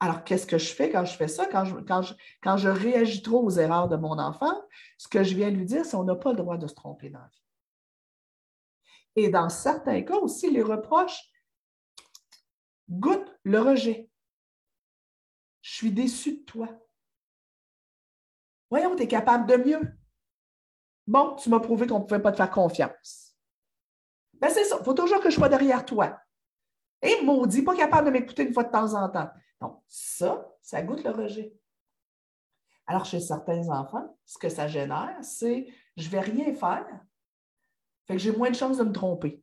Speaker 1: Alors, qu'est-ce que je fais quand je fais ça? Quand, je, réagis trop aux erreurs de mon enfant, ce que je viens lui dire, c'est qu'on n'a pas le droit de se tromper dans la vie. Et dans certains cas aussi, les reproches goûtent le rejet. Je suis déçu de toi. Voyons, tu es capable de mieux. Bon, tu m'as prouvé qu'on ne pouvait pas te faire confiance. Ben, c'est ça. Il faut toujours que je sois derrière toi. Et maudit, pas capable de m'écouter une fois de temps en temps. Donc, ça, ça goûte le rejet. Alors, chez certains enfants, ce que ça génère, c'est je ne vais rien faire. Fait que j'ai moins de chances de me tromper.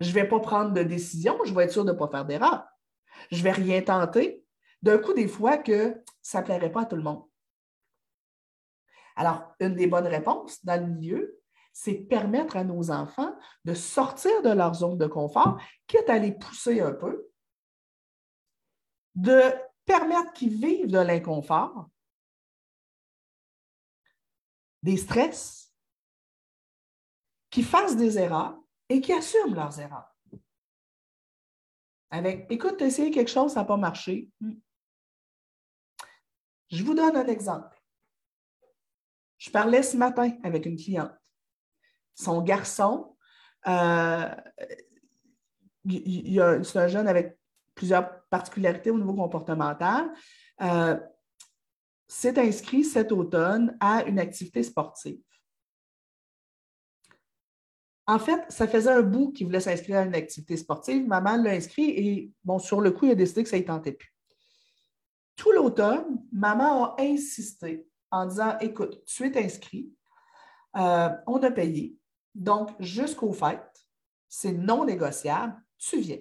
Speaker 1: Je ne vais pas prendre de décision, je vais être sûr de ne pas faire d'erreur. Je ne vais rien tenter. D'un coup, des fois que ça ne plairait pas à tout le monde. Alors, une des bonnes réponses dans le milieu, c'est permettre à nos enfants de sortir de leur zone de confort, quitte à les pousser un peu, de permettre qu'ils vivent de l'inconfort, des stress, qu'ils fassent des erreurs et qu'ils assument leurs erreurs. Avec, écoute, tu as essayé quelque chose, ça n'a pas marché. Hmm. Je vous donne un exemple. Je parlais ce matin avec une cliente son garçon c'est un jeune avec plusieurs particularités au niveau comportemental. s'est inscrit cet automne à une activité sportive. En fait, ça faisait un bout qu'il voulait s'inscrire à une activité sportive. Maman l'a inscrit et, bon, sur le coup, il a décidé que ça ne tentait plus. Tout l'automne, maman a insisté en disant Écoute, tu es inscrit, euh, on a payé, donc jusqu'au fait, c'est non négociable, tu viens.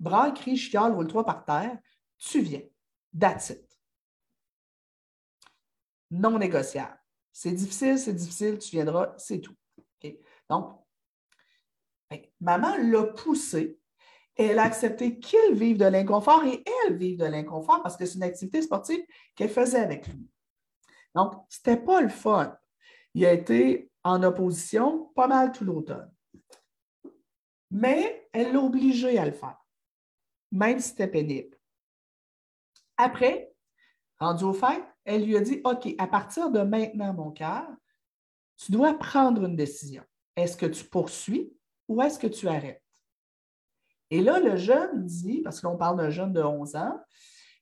Speaker 1: Bras, cri, chiale, roule-toi par terre, tu viens. That's. Non négociable. C'est difficile, c'est difficile, tu viendras, c'est tout. Donc, maman l'a poussé. Elle a accepté qu'il vive de l'inconfort et elle vive de l'inconfort parce que c'est une activité sportive qu'elle faisait avec lui. Donc, ce n'était pas le fun. Il a été en opposition pas mal tout l'automne. Mais elle l'a obligé à le faire, même si c'était pénible. Après, rendu au fait, elle lui a dit OK, à partir de maintenant, mon cœur, tu dois prendre une décision. Est-ce que tu poursuis ou est-ce que tu arrêtes? Et là, le jeune dit, parce qu'on parle d'un jeune de 11 ans,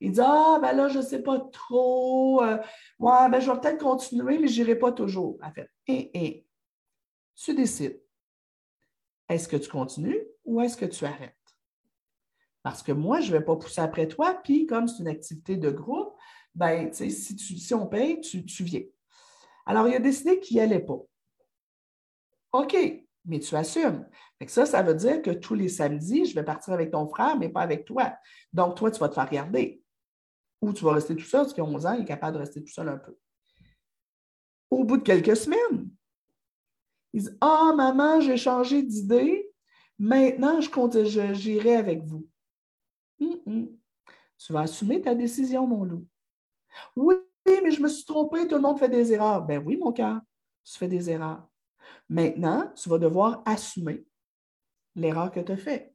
Speaker 1: il dit Ah, ben là, je ne sais pas trop. Euh, ouais, ben je vais peut-être continuer, mais je n'irai pas toujours. En fait, et, et, tu décides. Est-ce que tu continues ou est-ce que tu arrêtes? Parce que moi, je ne vais pas pousser après toi, puis comme c'est une activité de groupe, ben, si, si on paye, tu, tu viens. Alors, il a décidé qu'il n'y allait pas. OK, mais tu assumes. ça, ça veut dire que tous les samedis, je vais partir avec ton frère, mais pas avec toi. Donc, toi, tu vas te faire regarder. Ou tu vas rester tout seul, parce a 11 ans, il est capable de rester tout seul un peu. Au bout de quelques semaines, il dit Ah, maman, j'ai changé d'idée. Maintenant, je compte, j'irai avec vous. Hum, hum. Tu vas assumer ta décision, mon loup. Oui, mais je me suis trompée, tout le monde fait des erreurs. Ben oui, mon cœur, tu fais des erreurs. Maintenant, tu vas devoir assumer l'erreur que tu as faite.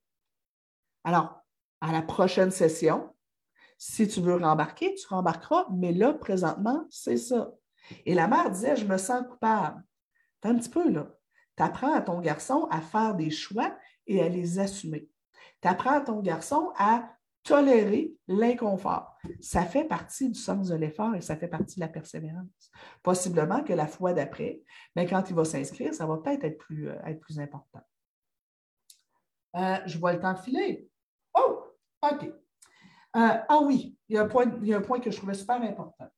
Speaker 1: Alors, à la prochaine session, si tu veux rembarquer, tu rembarqueras, mais là, présentement, c'est ça. Et la mère disait, je me sens coupable. T'as un petit peu, là. Tu apprends à ton garçon à faire des choix et à les assumer. Tu apprends à ton garçon à tolérer l'inconfort. Ça fait partie du sens de l'effort et ça fait partie de la persévérance. Possiblement que la fois d'après, mais quand il va s'inscrire, ça va peut-être être plus, euh, être plus important. Euh, je vois le temps filer. Oh, OK. Euh, ah oui, il y, a un point, il y a un point que je trouvais super important.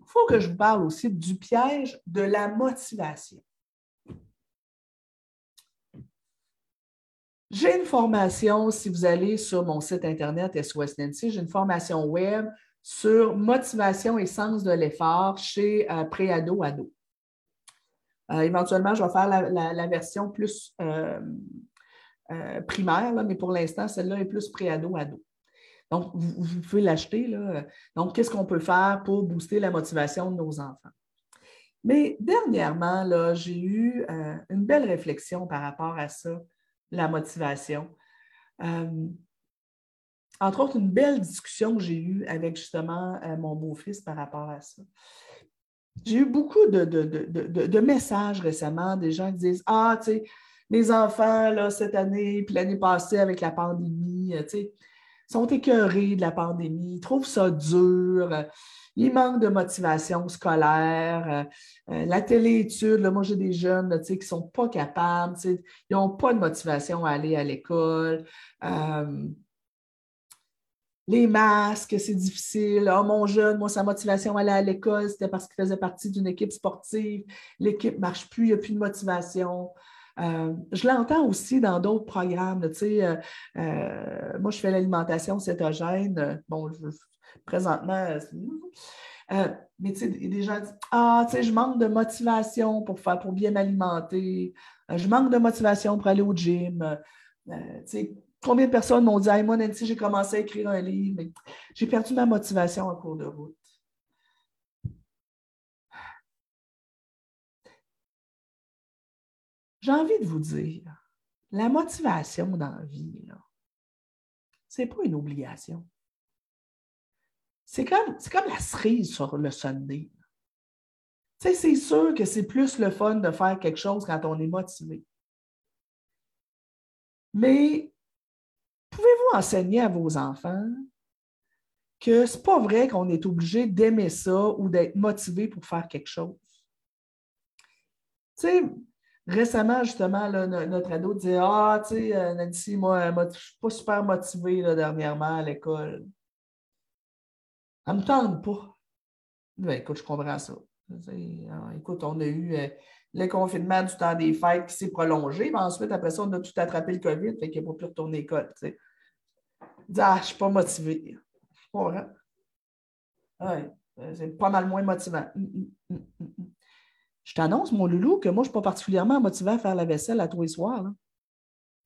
Speaker 1: Il faut que je vous parle aussi du piège de la motivation. J'ai une formation, si vous allez sur mon site Internet SOS Nancy, j'ai une formation web sur motivation et sens de l'effort chez euh, Préado Ado. Euh, éventuellement, je vais faire la, version plus euh, primaire, mais pour l'instant, celle-là est plus Préado Ado. Donc, vous, pouvez l'acheter. Donc, qu'est-ce qu'on peut faire pour booster la motivation de nos enfants? Mais dernièrement, j'ai eu une belle réflexion par rapport à ça la motivation. Euh, entre autres, une belle discussion que j'ai eue avec justement euh, mon beau-fils par rapport à ça. J'ai eu beaucoup de, messages récemment, des gens qui disent Ah, tu sais, les enfants, là, cette année, puis l'année passée avec la pandémie, tu sais, sont écœurés de la pandémie, ils trouvent ça dur il manque de motivation scolaire. Euh, euh, la téléétude, là, moi j'ai des jeunes qui ne sont pas capables, ils n'ont pas de motivation à aller à l'école. Euh, les masques, c'est difficile. Oh, mon jeune, moi, sa motivation à aller à l'école, c'était parce qu'il faisait partie d'une équipe sportive. L'équipe ne marche plus, il n'y a plus de motivation. je l'entends aussi dans d'autres programmes. moi, je fais l'alimentation cétogène. Bon, je, présentement. Euh, euh, mais tu sais, des gens disent Ah, tu sais, je manque de motivation pour faire, pour bien m'alimenter. Euh, je manque de motivation pour aller au gym. tu sais, combien de personnes m'ont dit moi, Nancy, j'ai commencé à écrire un livre, mais j'ai perdu ma motivation en cours de route. J'ai envie de vous dire, la motivation dans la vie, ce n'est pas une obligation. C'est comme, comme la cerise sur le Sunday. Tu sais, c'est sûr que c'est plus le fun de faire quelque chose quand on est motivé. Mais pouvez-vous enseigner à vos enfants que ce n'est pas vrai qu'on est obligé d'aimer ça ou d'être motivé pour faire quelque chose? Tu sais, récemment, justement, notre ado disait Ah, tu sais, euh, Nancy, moi, je ne suis pas super motivée dernièrement à l'école. Ne me tente pas. Ben, écoute, je comprends ça. Euh, écoute, on a eu euh, le confinement du temps des fêtes qui s'est prolongé, mais ensuite, après ça, on a tout attrapé le COVID, fait qu'il n'a pas pu retourner à l'école. Ah, je ne suis pas motivé. Je comprends. Ouais, c'est pas mal moins motivant. Hum, hum, hum, je t'annonce, mon loulou, que moi, je ne suis pas particulièrement motivé à faire la vaisselle à tous les soirs. Là.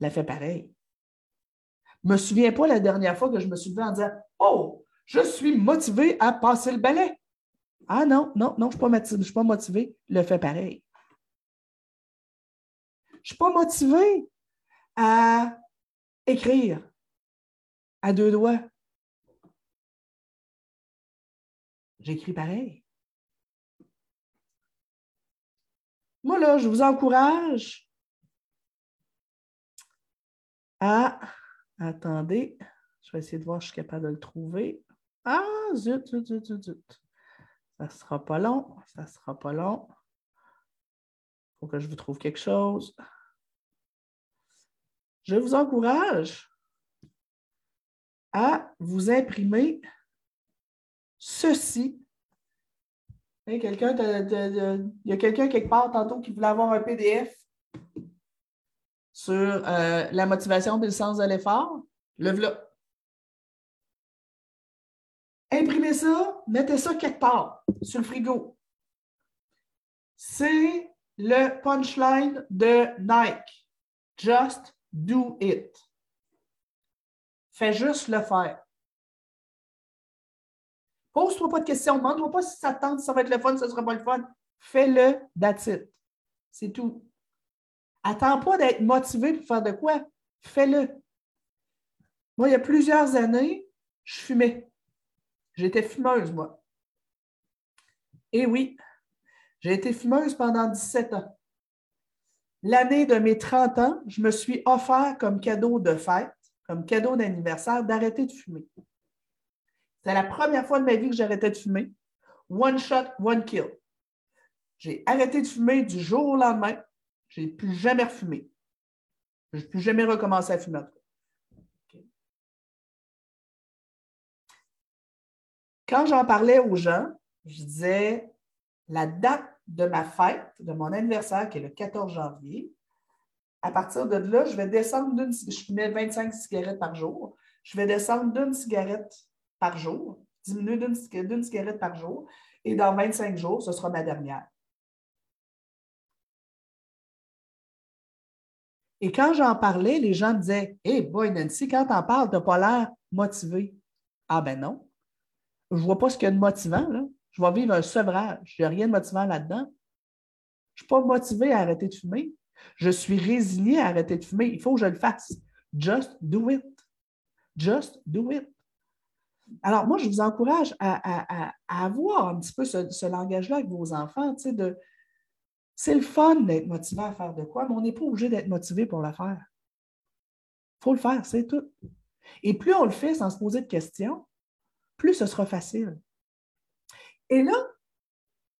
Speaker 1: Elle fait pareil. Je ne me souviens pas la dernière fois que je me suis levé en disant Oh, je suis motivé à passer le balai. Ah non, non, non, je ne suis, pas motivé. Le fait pareil. Je ne suis pas motivé à écrire à deux doigts. J'écris pareil. Moi, là, je vous encourage à. Attendez, je vais essayer de voir si je suis capable de le trouver. Ah, zut, zut, zut, zut, zut. Ça ne sera pas long. Ça ne sera pas long. Il faut que je vous trouve quelque chose. Je vous encourage à vous imprimer ceci. quelqu'un il y a quelqu'un quelque part tantôt qui voulait avoir un PDF sur euh, la motivation et le sens de l'effort. Le. Ça, mettez ça quelque part sur le frigo. C'est le punchline de Nike. Just do it. Fais juste le faire. Pose-toi pas de questions. Demande-toi pas si ça tente, si ça va être le fun, si ça ne sera pas le fun. Fais-le, that's. C'est tout. Attends pas d'être motivé pour faire de quoi. Fais-le. Moi, il y a plusieurs années, je fumais. J'étais fumeuse, moi. Et oui, j'ai été fumeuse pendant 17 ans. L'année de mes 30 ans, je me suis offert comme cadeau de fête, comme cadeau d'anniversaire, d'arrêter de fumer. C'est la première fois de ma vie que j'arrêtais de fumer. One shot, one kill. J'ai arrêté de fumer du jour au lendemain. Je n'ai plus jamais refumé. Je n'ai plus jamais recommencé à fumer. Quand j'en parlais aux gens, je disais la date de ma fête, de mon anniversaire, qui est le 14 janvier, à partir de là, je vais descendre d'une. Je fumais 25 cigarettes par jour. Je vais descendre d'une cigarette par jour, diminuer d'une cigarette par jour, et dans 25 jours, ce sera ma dernière. Et quand j'en parlais, les gens me disaient Hey, boy, Nancy, quand t'en parles, t'as pas l'air motivé. Ah ben non. Je ne vois pas ce qu'il y a de motivant. Là. Je vais vivre un sevrage. N'y a rien de motivant là-dedans. Je ne suis pas motivé à arrêter de fumer. Je suis résigné à arrêter de fumer. Il faut que je le fasse. Just do it. Just do it. Alors, moi, je vous encourage à, avoir un petit peu ce, langage-là avec vos enfants, de c'est le fun d'être motivé à faire de quoi, mais on n'est pas obligé d'être motivé pour le faire. Il faut le faire, c'est tout. Et plus on le fait sans se poser de questions, plus ce sera facile. Et là,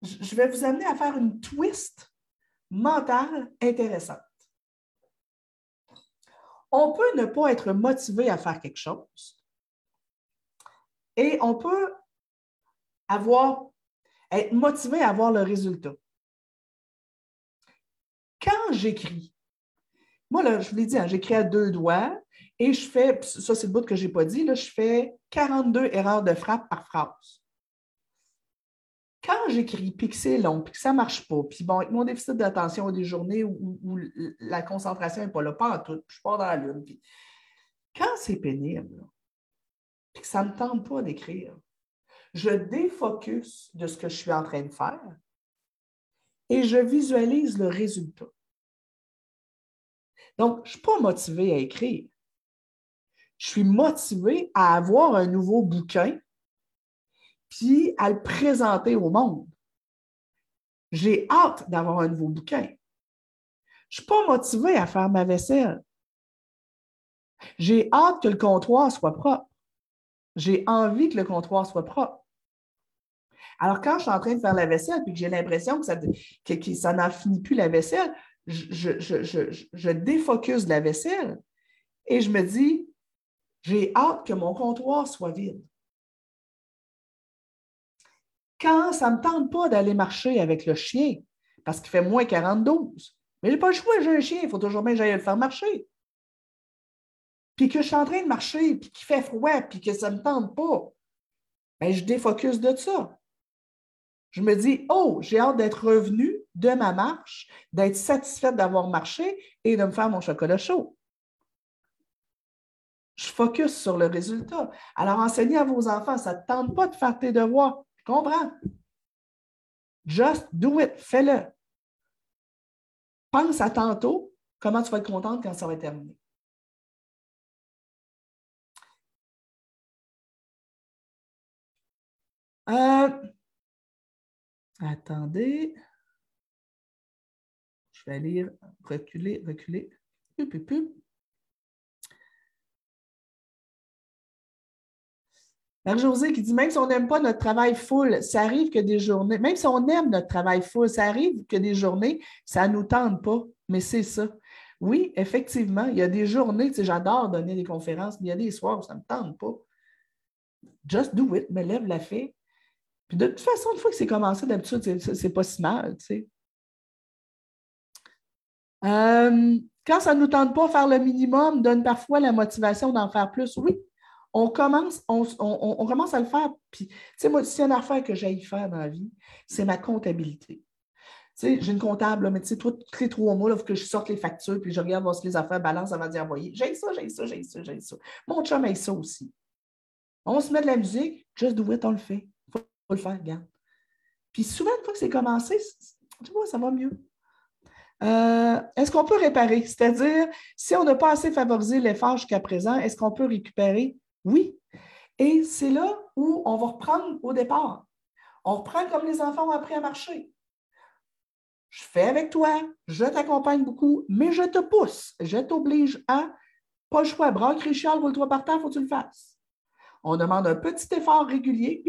Speaker 1: je vais vous amener à faire une twist mentale intéressante. On peut ne pas être motivé à faire quelque chose et on peut avoir, être motivé à avoir le résultat. Quand j'écris, moi, là, je vous l'ai dit, hein, j'écris à deux doigts et je fais, ça c'est le bout que je n'ai pas dit, là, je fais 42 erreurs de frappe par phrase. Quand j'écris puis que c'est long, puis que ça ne marche pas, puis bon, avec mon déficit d'attention des journées où, la concentration n'est pas là, pas en tout, je pars dans la lune. quand c'est pénible, puis que ça ne me tente pas d'écrire, je défocus de ce que je suis en train de faire et je visualise le résultat. Donc, je ne suis pas motivé à écrire je suis motivée à avoir un nouveau bouquin, puis à le présenter au monde. J'ai hâte d'avoir un nouveau bouquin. Je ne suis pas motivée à faire ma vaisselle. J'ai hâte que le comptoir soit propre. J'ai envie que le comptoir soit propre. Alors, quand je suis en train de faire la vaisselle et que j'ai l'impression que ça, que, n'en finit plus la vaisselle, je, je, de la vaisselle et je me dis, j'ai hâte que mon comptoir soit vide. Quand ça ne me tente pas d'aller marcher avec le chien, parce qu'il fait moins 42, mais je n'ai pas le choix, j'ai un chien, il faut toujours bien que j'aille le faire marcher. Puis que je suis en train de marcher, puis qu'il fait froid, puis que ça ne me tente pas, bien, je défocus de ça. Je me dis, oh, j'ai hâte d'être revenu de ma marche, d'être satisfaite d'avoir marché et de me faire mon chocolat chaud. Je focus sur le résultat. Alors, enseignez à vos enfants, ça ne te tente pas de faire tes devoirs. Je comprends? Just do it, fais-le. Pense à tantôt comment tu vas être contente quand ça va être terminé. Euh, attendez. Je vais lire, reculer, reculer. Marie-Josée qui dit même si on n'aime pas notre travail full, ça arrive que des journées, même si on aime notre travail full, ça arrive que des journées, ça ne nous tente pas. Mais c'est ça. Oui, effectivement, il y a des journées, tu sais, j'adore donner des conférences, mais il y a des soirs où ça ne me tente pas. Just do it, me lève la fée. Puis de toute façon, une fois que c'est commencé, d'habitude, c'est pas si mal, tu sais. Euh, quand ça ne nous tente pas faire le minimum, donne parfois la motivation d'en faire plus. Oui, on commence, on, commence à le faire. Puis, tu sais, moi, y a une affaire que j'aille faire dans la vie, c'est ma comptabilité. Tu sais, j'ai une comptable, mais tu sais, tous les trois mois, il faut que je sorte les factures, puis je regarde voir si les affaires balancent avant d'y envoyer. J'ai ça, j'ai ça, j'ai ça, j'ai ça. Mon chum a ça aussi. On se met de la musique, juste do it, on le fait. Il faut, le faire, regarde. Puis souvent, une fois que c'est commencé, tu vois, ça va mieux. Euh, est-ce qu'on peut réparer? C'est-à-dire, si on n'a pas assez favorisé l'effort jusqu'à présent, est-ce qu'on peut récupérer? Oui. Et c'est là où on va reprendre au départ. On reprend comme les enfants ont appris à marcher. Je fais avec toi, je t'accompagne beaucoup, mais je te pousse, je t'oblige à, pas le choix, bras Richard, roule-toi par terre, faut que tu le fasses. On demande un petit effort régulier,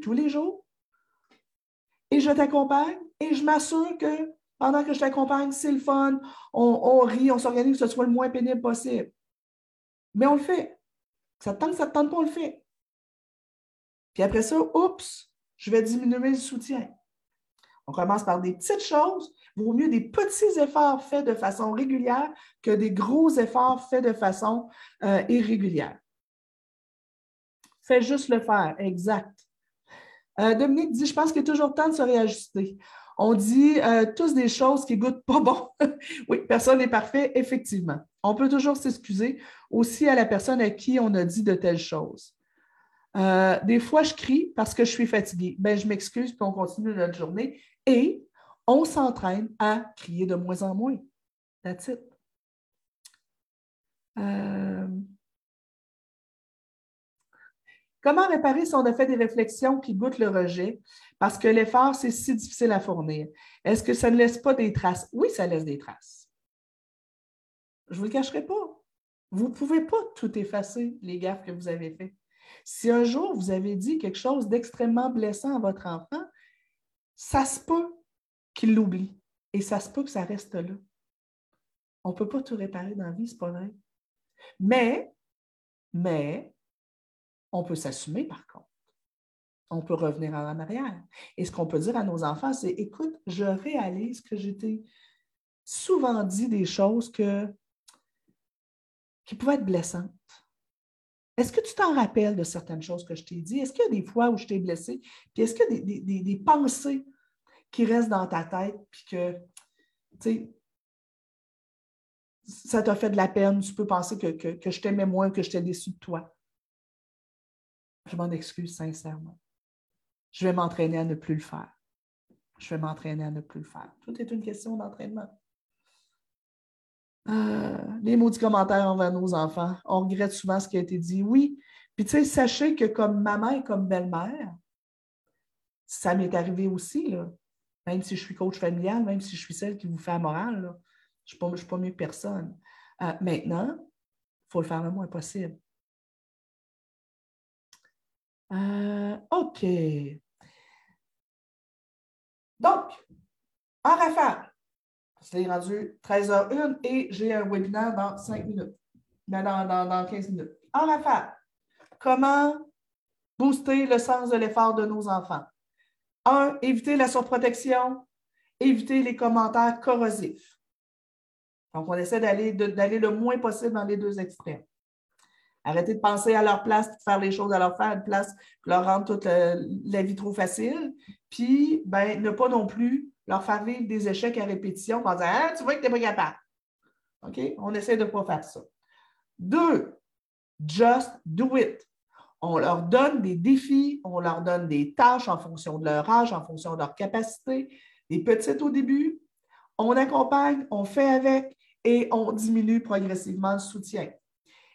Speaker 1: tous les jours. Et je t'accompagne et je m'assure que pendant que je t'accompagne, c'est le fun, on, on rit, on s'organise que ce soit le moins pénible possible. Mais on le fait. Ça te tente, ça te tente pas, le fait. Puis après ça, oups, je vais diminuer le soutien. On commence par des petites choses. Vaut mieux des petits efforts faits de façon régulière que des gros efforts faits de façon euh, irrégulière. Fais juste le faire, exact. Euh, Dominique dit, je pense qu'il est toujours temps de se réajuster. On dit euh, tous des choses qui goûtent pas bon. (laughs) oui, personne n'est parfait, effectivement. On peut toujours s'excuser aussi à la personne à qui on a dit de telles choses. Euh, des fois, je crie parce que je suis fatiguée. Ben, je m'excuse, puis on continue notre journée. Et on s'entraîne à crier de moins en moins. That's it. Euh, comment réparer si on a fait des réflexions qui goûtent le rejet? Parce que l'effort, c'est si difficile à fournir? Est-ce que ça ne laisse pas des traces? Oui, ça laisse des traces. Je ne vous le cacherai pas. Vous ne pouvez pas tout effacer, les gaffes que vous avez faites. Si un jour vous avez dit quelque chose d'extrêmement blessant à votre enfant, ça se peut qu'il l'oublie et ça se peut que ça reste là. On ne peut pas tout réparer dans la vie, ce n'est pas vrai. Mais, mais, on peut s'assumer par contre on peut revenir en arrière. Et ce qu'on peut dire à nos enfants, c'est écoute, je réalise que j'étais souvent dit des choses que, qui pouvaient être blessantes. Est-ce que tu t'en rappelles de certaines choses que je t'ai dit? Est-ce qu'il y a des fois où je t'ai blessé? Puis est-ce qu'il y a des, pensées qui restent dans ta tête, puis que, tu sais, ça t'a fait de la peine, tu peux penser que, que, que je t'aimais moins, que je t'ai déçu de toi? Je m'en excuse sincèrement. Je vais m'entraîner à ne plus le faire. Je vais m'entraîner à ne plus le faire. Tout est une question d'entraînement. Euh, les maudits commentaires envers nos enfants. On regrette souvent ce qui a été dit. Oui. Puis, tu sais, sachez que comme maman et comme belle-mère, ça m'est arrivé aussi. Là. Même si je suis coach familial, même si je suis celle qui vous fait la morale, je ne suis, pas mieux personne. Euh, maintenant, il faut le faire le moins possible. Euh, OK. Donc, en rafale, c'est rendu 13h01 et j'ai un webinaire dans 5 minutes, dans, dans, dans 15 minutes. En rafale, comment booster le sens de l'effort de nos enfants? Un, éviter la surprotection, éviter les commentaires corrosifs. Donc, on essaie d'aller le moins possible dans les deux extrêmes. Arrêter de penser à leur place, de faire les choses à leur faire, une place, leur rendre toute la vie trop facile. Puis, ben, ne pas non plus leur faire vivre des échecs à répétition en disant ah, Tu vois que tu n'es pas capable. OK? On essaie de ne pas faire ça. Deux, just do it. On leur donne des défis, on leur donne des tâches en fonction de leur âge, en fonction de leur capacité, des petites au début. On accompagne, on fait avec et on diminue progressivement le soutien.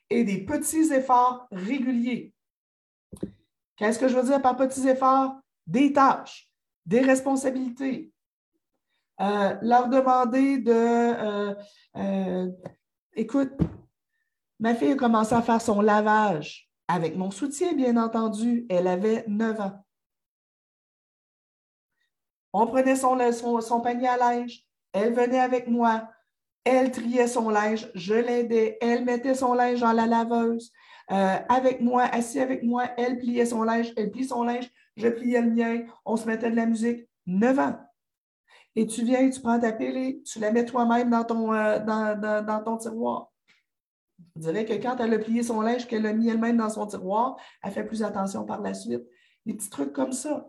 Speaker 1: Et des petits efforts réguliers. Qu'est-ce que je veux dire par petits efforts? Des tâches, des responsabilités. Euh, leur demander de, euh, euh, écoute, ma fille a commencé à faire son lavage avec mon soutien, bien entendu. Elle avait 9 ans. On prenait son, son, panier à linge. Elle venait avec moi. Elle triait son linge. Je l'aidais. Elle mettait son linge dans la laveuse. Avec moi, assis avec moi, elle pliait son linge. Elle plie son linge. Je pliais le mien. On se mettait de la musique. 9 ans. Et tu viens, tu prends ta pile tu la mets toi-même dans ton, euh, tiroir. Je dirais que quand elle a plié son linge, qu'elle a mis elle-même dans son tiroir, elle fait plus attention par la suite. Des petits trucs comme ça.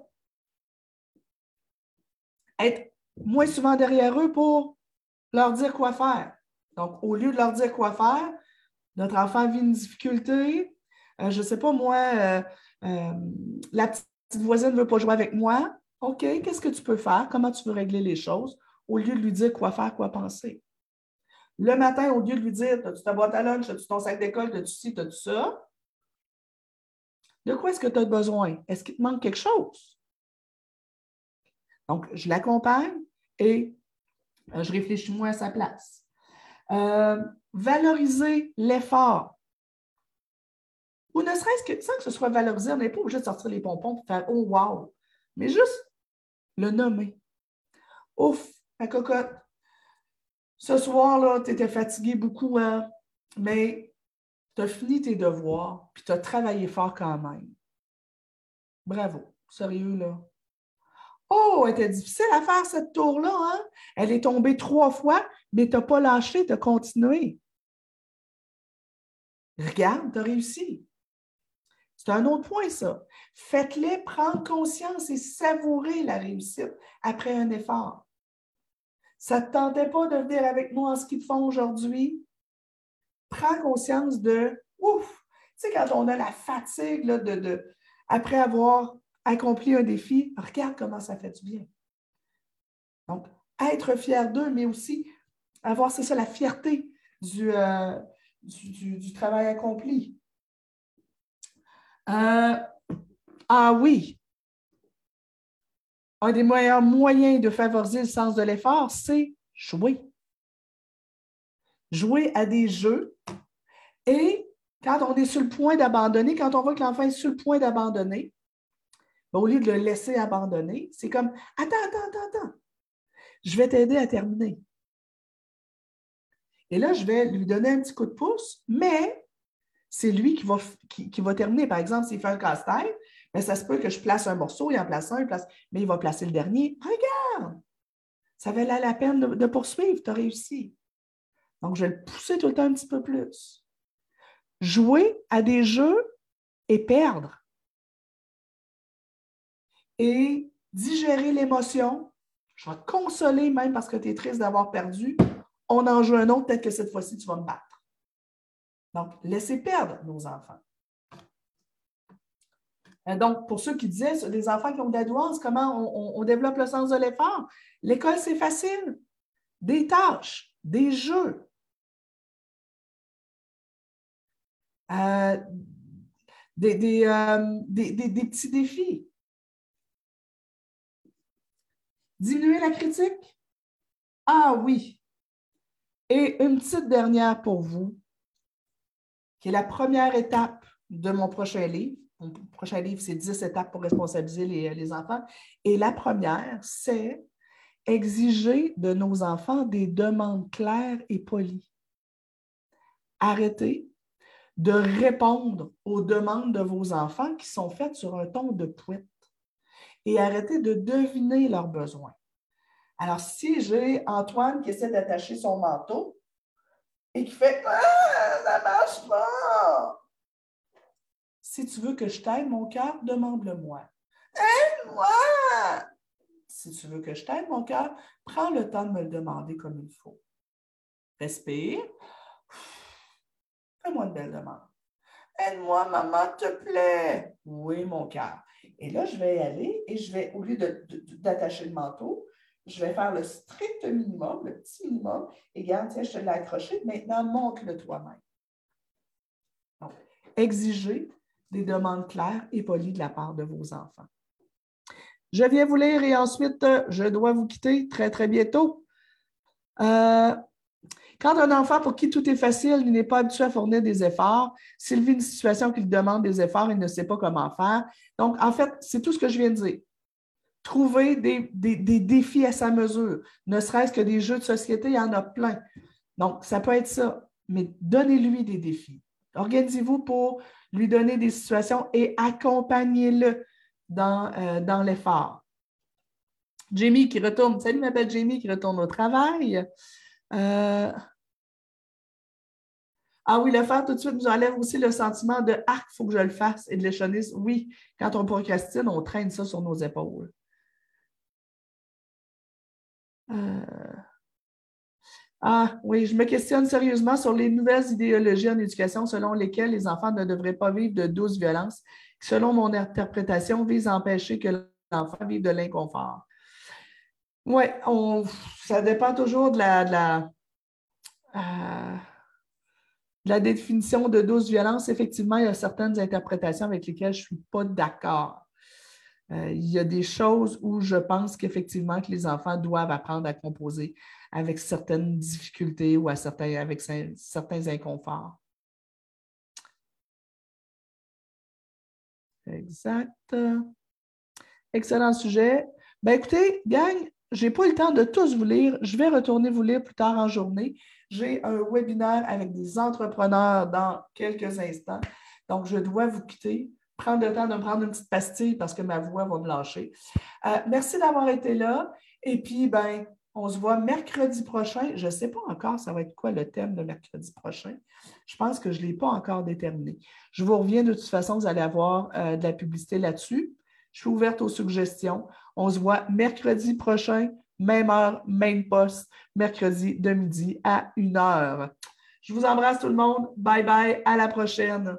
Speaker 1: Être moins souvent derrière eux pour leur dire quoi faire. Donc, au lieu de leur dire quoi faire, notre enfant vit une difficulté. Euh, je ne sais pas, moi, euh, la petite voisine ne veut pas jouer avec moi. OK, qu'est-ce que tu peux faire? Comment tu peux régler les choses? Au lieu de lui dire quoi faire, quoi penser. Le matin, au lieu de lui dire As-tu ta boîte à lunch, as-tu ton sac d'école, as-tu ci, as-tu ça? De quoi est-ce que tu as besoin? Est-ce qu'il te manque quelque chose? Donc, je l'accompagne et euh, je réfléchis moins à sa place. Euh, valoriser l'effort. Ou ne serait-ce que, sans que ce soit valorisé, on n'est pas obligé de sortir les pompons et faire Oh, wow! Mais juste le nommer. Ouf, la cocotte, ce soir-là, tu étais fatigué beaucoup, hein? mais tu as fini tes devoirs, puis tu as travaillé fort quand même. Bravo. Sérieux, là. Oh, elle était difficile à faire cette tour-là, hein? Elle est tombée trois fois, mais tu n'as pas lâché, tu as continué. Regarde, tu as réussi. C'est un autre point, ça. Faites-les prendre conscience et savourer la réussite après un effort. Ça ne te tentait pas de venir avec nous en ski de fond aujourd'hui? Prends conscience de ouf! Tu sais, quand on a la fatigue de, après avoir accompli un défi, regarde comment ça fait du bien. Donc, être fier d'eux, mais aussi avoir, c'est ça, la fierté du, euh, du, travail accompli. Euh, ah oui, un des meilleurs moyens de favoriser le sens de l'effort, c'est jouer. Jouer à des jeux. Et quand on est sur le point d'abandonner, quand on voit que l'enfant est sur le point d'abandonner, ben, au lieu de le laisser abandonner, c'est comme Attends, attends, attends, attends. Je vais t'aider à terminer. Et là, je vais lui donner un petit coup de pouce, mais c'est lui qui va, qui va terminer. Par exemple, s'il fait un casse-tête, mais ça se peut que je place un morceau, il en place un, il place, mais il va placer le dernier. Regarde! Ça valait la peine de, poursuivre, tu as réussi. Donc, je vais le pousser tout le temps un petit peu plus. Jouer à des jeux et perdre. Et digérer l'émotion. Je vais te consoler même parce que tu es triste d'avoir perdu. On en joue un autre, peut-être que cette fois-ci, tu vas me battre. Donc, laissez perdre nos enfants. Euh, donc, pour ceux qui disaient, les enfants qui ont de la douance, comment on, développe le sens de l'effort? L'école, c'est facile. Des tâches, des jeux. Euh, euh, des, petits défis. Diminuer la critique? Ah oui. Et une petite dernière pour vous, qui est la première étape de mon prochain livre. Mon prochain livre, c'est 10 étapes pour responsabiliser les, enfants. Et la première, c'est exiger de nos enfants des demandes claires et polies. Arrêtez de répondre aux demandes de vos enfants qui sont faites sur un ton de pouette et arrêtez de deviner leurs besoins. Alors, si j'ai Antoine qui essaie d'attacher son manteau et qui fait Ah, ça marche pas! Si tu veux que je t'aide, mon cœur, demande-le-moi. Aide-moi! Si tu veux que je t'aide, mon cœur, prends le temps de me le demander comme il faut. Respire. Fais-moi une belle demande. Aide-moi, maman, te plaît. Oui, mon cœur. Et là, je vais y aller et je vais, au lieu d'attacher le manteau, je vais faire le strict minimum, le petit minimum. Et regarde, tiens, je te l'ai accroché. Maintenant, montre-le toi-même. Donc, exigez des demandes claires et polies de la part de vos enfants. Je viens vous lire et ensuite, je dois vous quitter très, très bientôt. Euh, quand un enfant pour qui tout est facile, il n'est pas habitué à fournir des efforts, s'il vit une situation qui lui demande des efforts, il ne sait pas comment faire. Donc, en fait, c'est tout ce que je viens de dire. Trouver des, défis à sa mesure, ne serait-ce que des jeux de société, il y en a plein. Donc, ça peut être ça, mais donnez-lui des défis. Organisez-vous pour lui donner des situations et accompagnez-le dans, euh, dans l'effort. Jamie qui retourne, salut ma belle Jamie qui retourne au travail. Euh, ah oui, le faire tout de suite nous enlève aussi le sentiment de Ah, il faut que je le fasse et de l'échelonnisme. Oui, quand on procrastine, on traîne ça sur nos épaules. Euh, ah oui, je me questionne sérieusement sur les nouvelles idéologies en éducation selon lesquelles les enfants ne devraient pas vivre de douce violence, qui, selon mon interprétation, visent à empêcher que l'enfant vive de l'inconfort. Oui, ça dépend toujours de la, de euh, définition de douce violence. Effectivement, il y a certaines interprétations avec lesquelles je ne suis pas d'accord. Euh, il y a des choses où je pense qu'effectivement que les enfants doivent apprendre à composer avec certaines difficultés ou certains, avec certains inconforts. Exact. Excellent sujet. Ben écoutez, gang, je n'ai pas eu le temps de tous vous lire. Je vais retourner vous lire plus tard en journée. J'ai un webinaire avec des entrepreneurs dans quelques instants. Donc, je dois vous quitter. Prendre le temps de prendre une petite pastille parce que ma voix va me lâcher. Euh, merci d'avoir été là. Et puis, ben, on se voit mercredi prochain. Je ne sais pas encore ça va être quoi le thème de mercredi prochain. Je pense que je ne l'ai pas encore déterminé. Je vous reviens de toute façon, vous allez avoir euh, de la publicité là-dessus. Je suis ouverte aux suggestions. On se voit mercredi prochain, même heure, même poste, mercredi de midi à 1 heure. Je vous embrasse tout le monde. Bye bye. À la prochaine.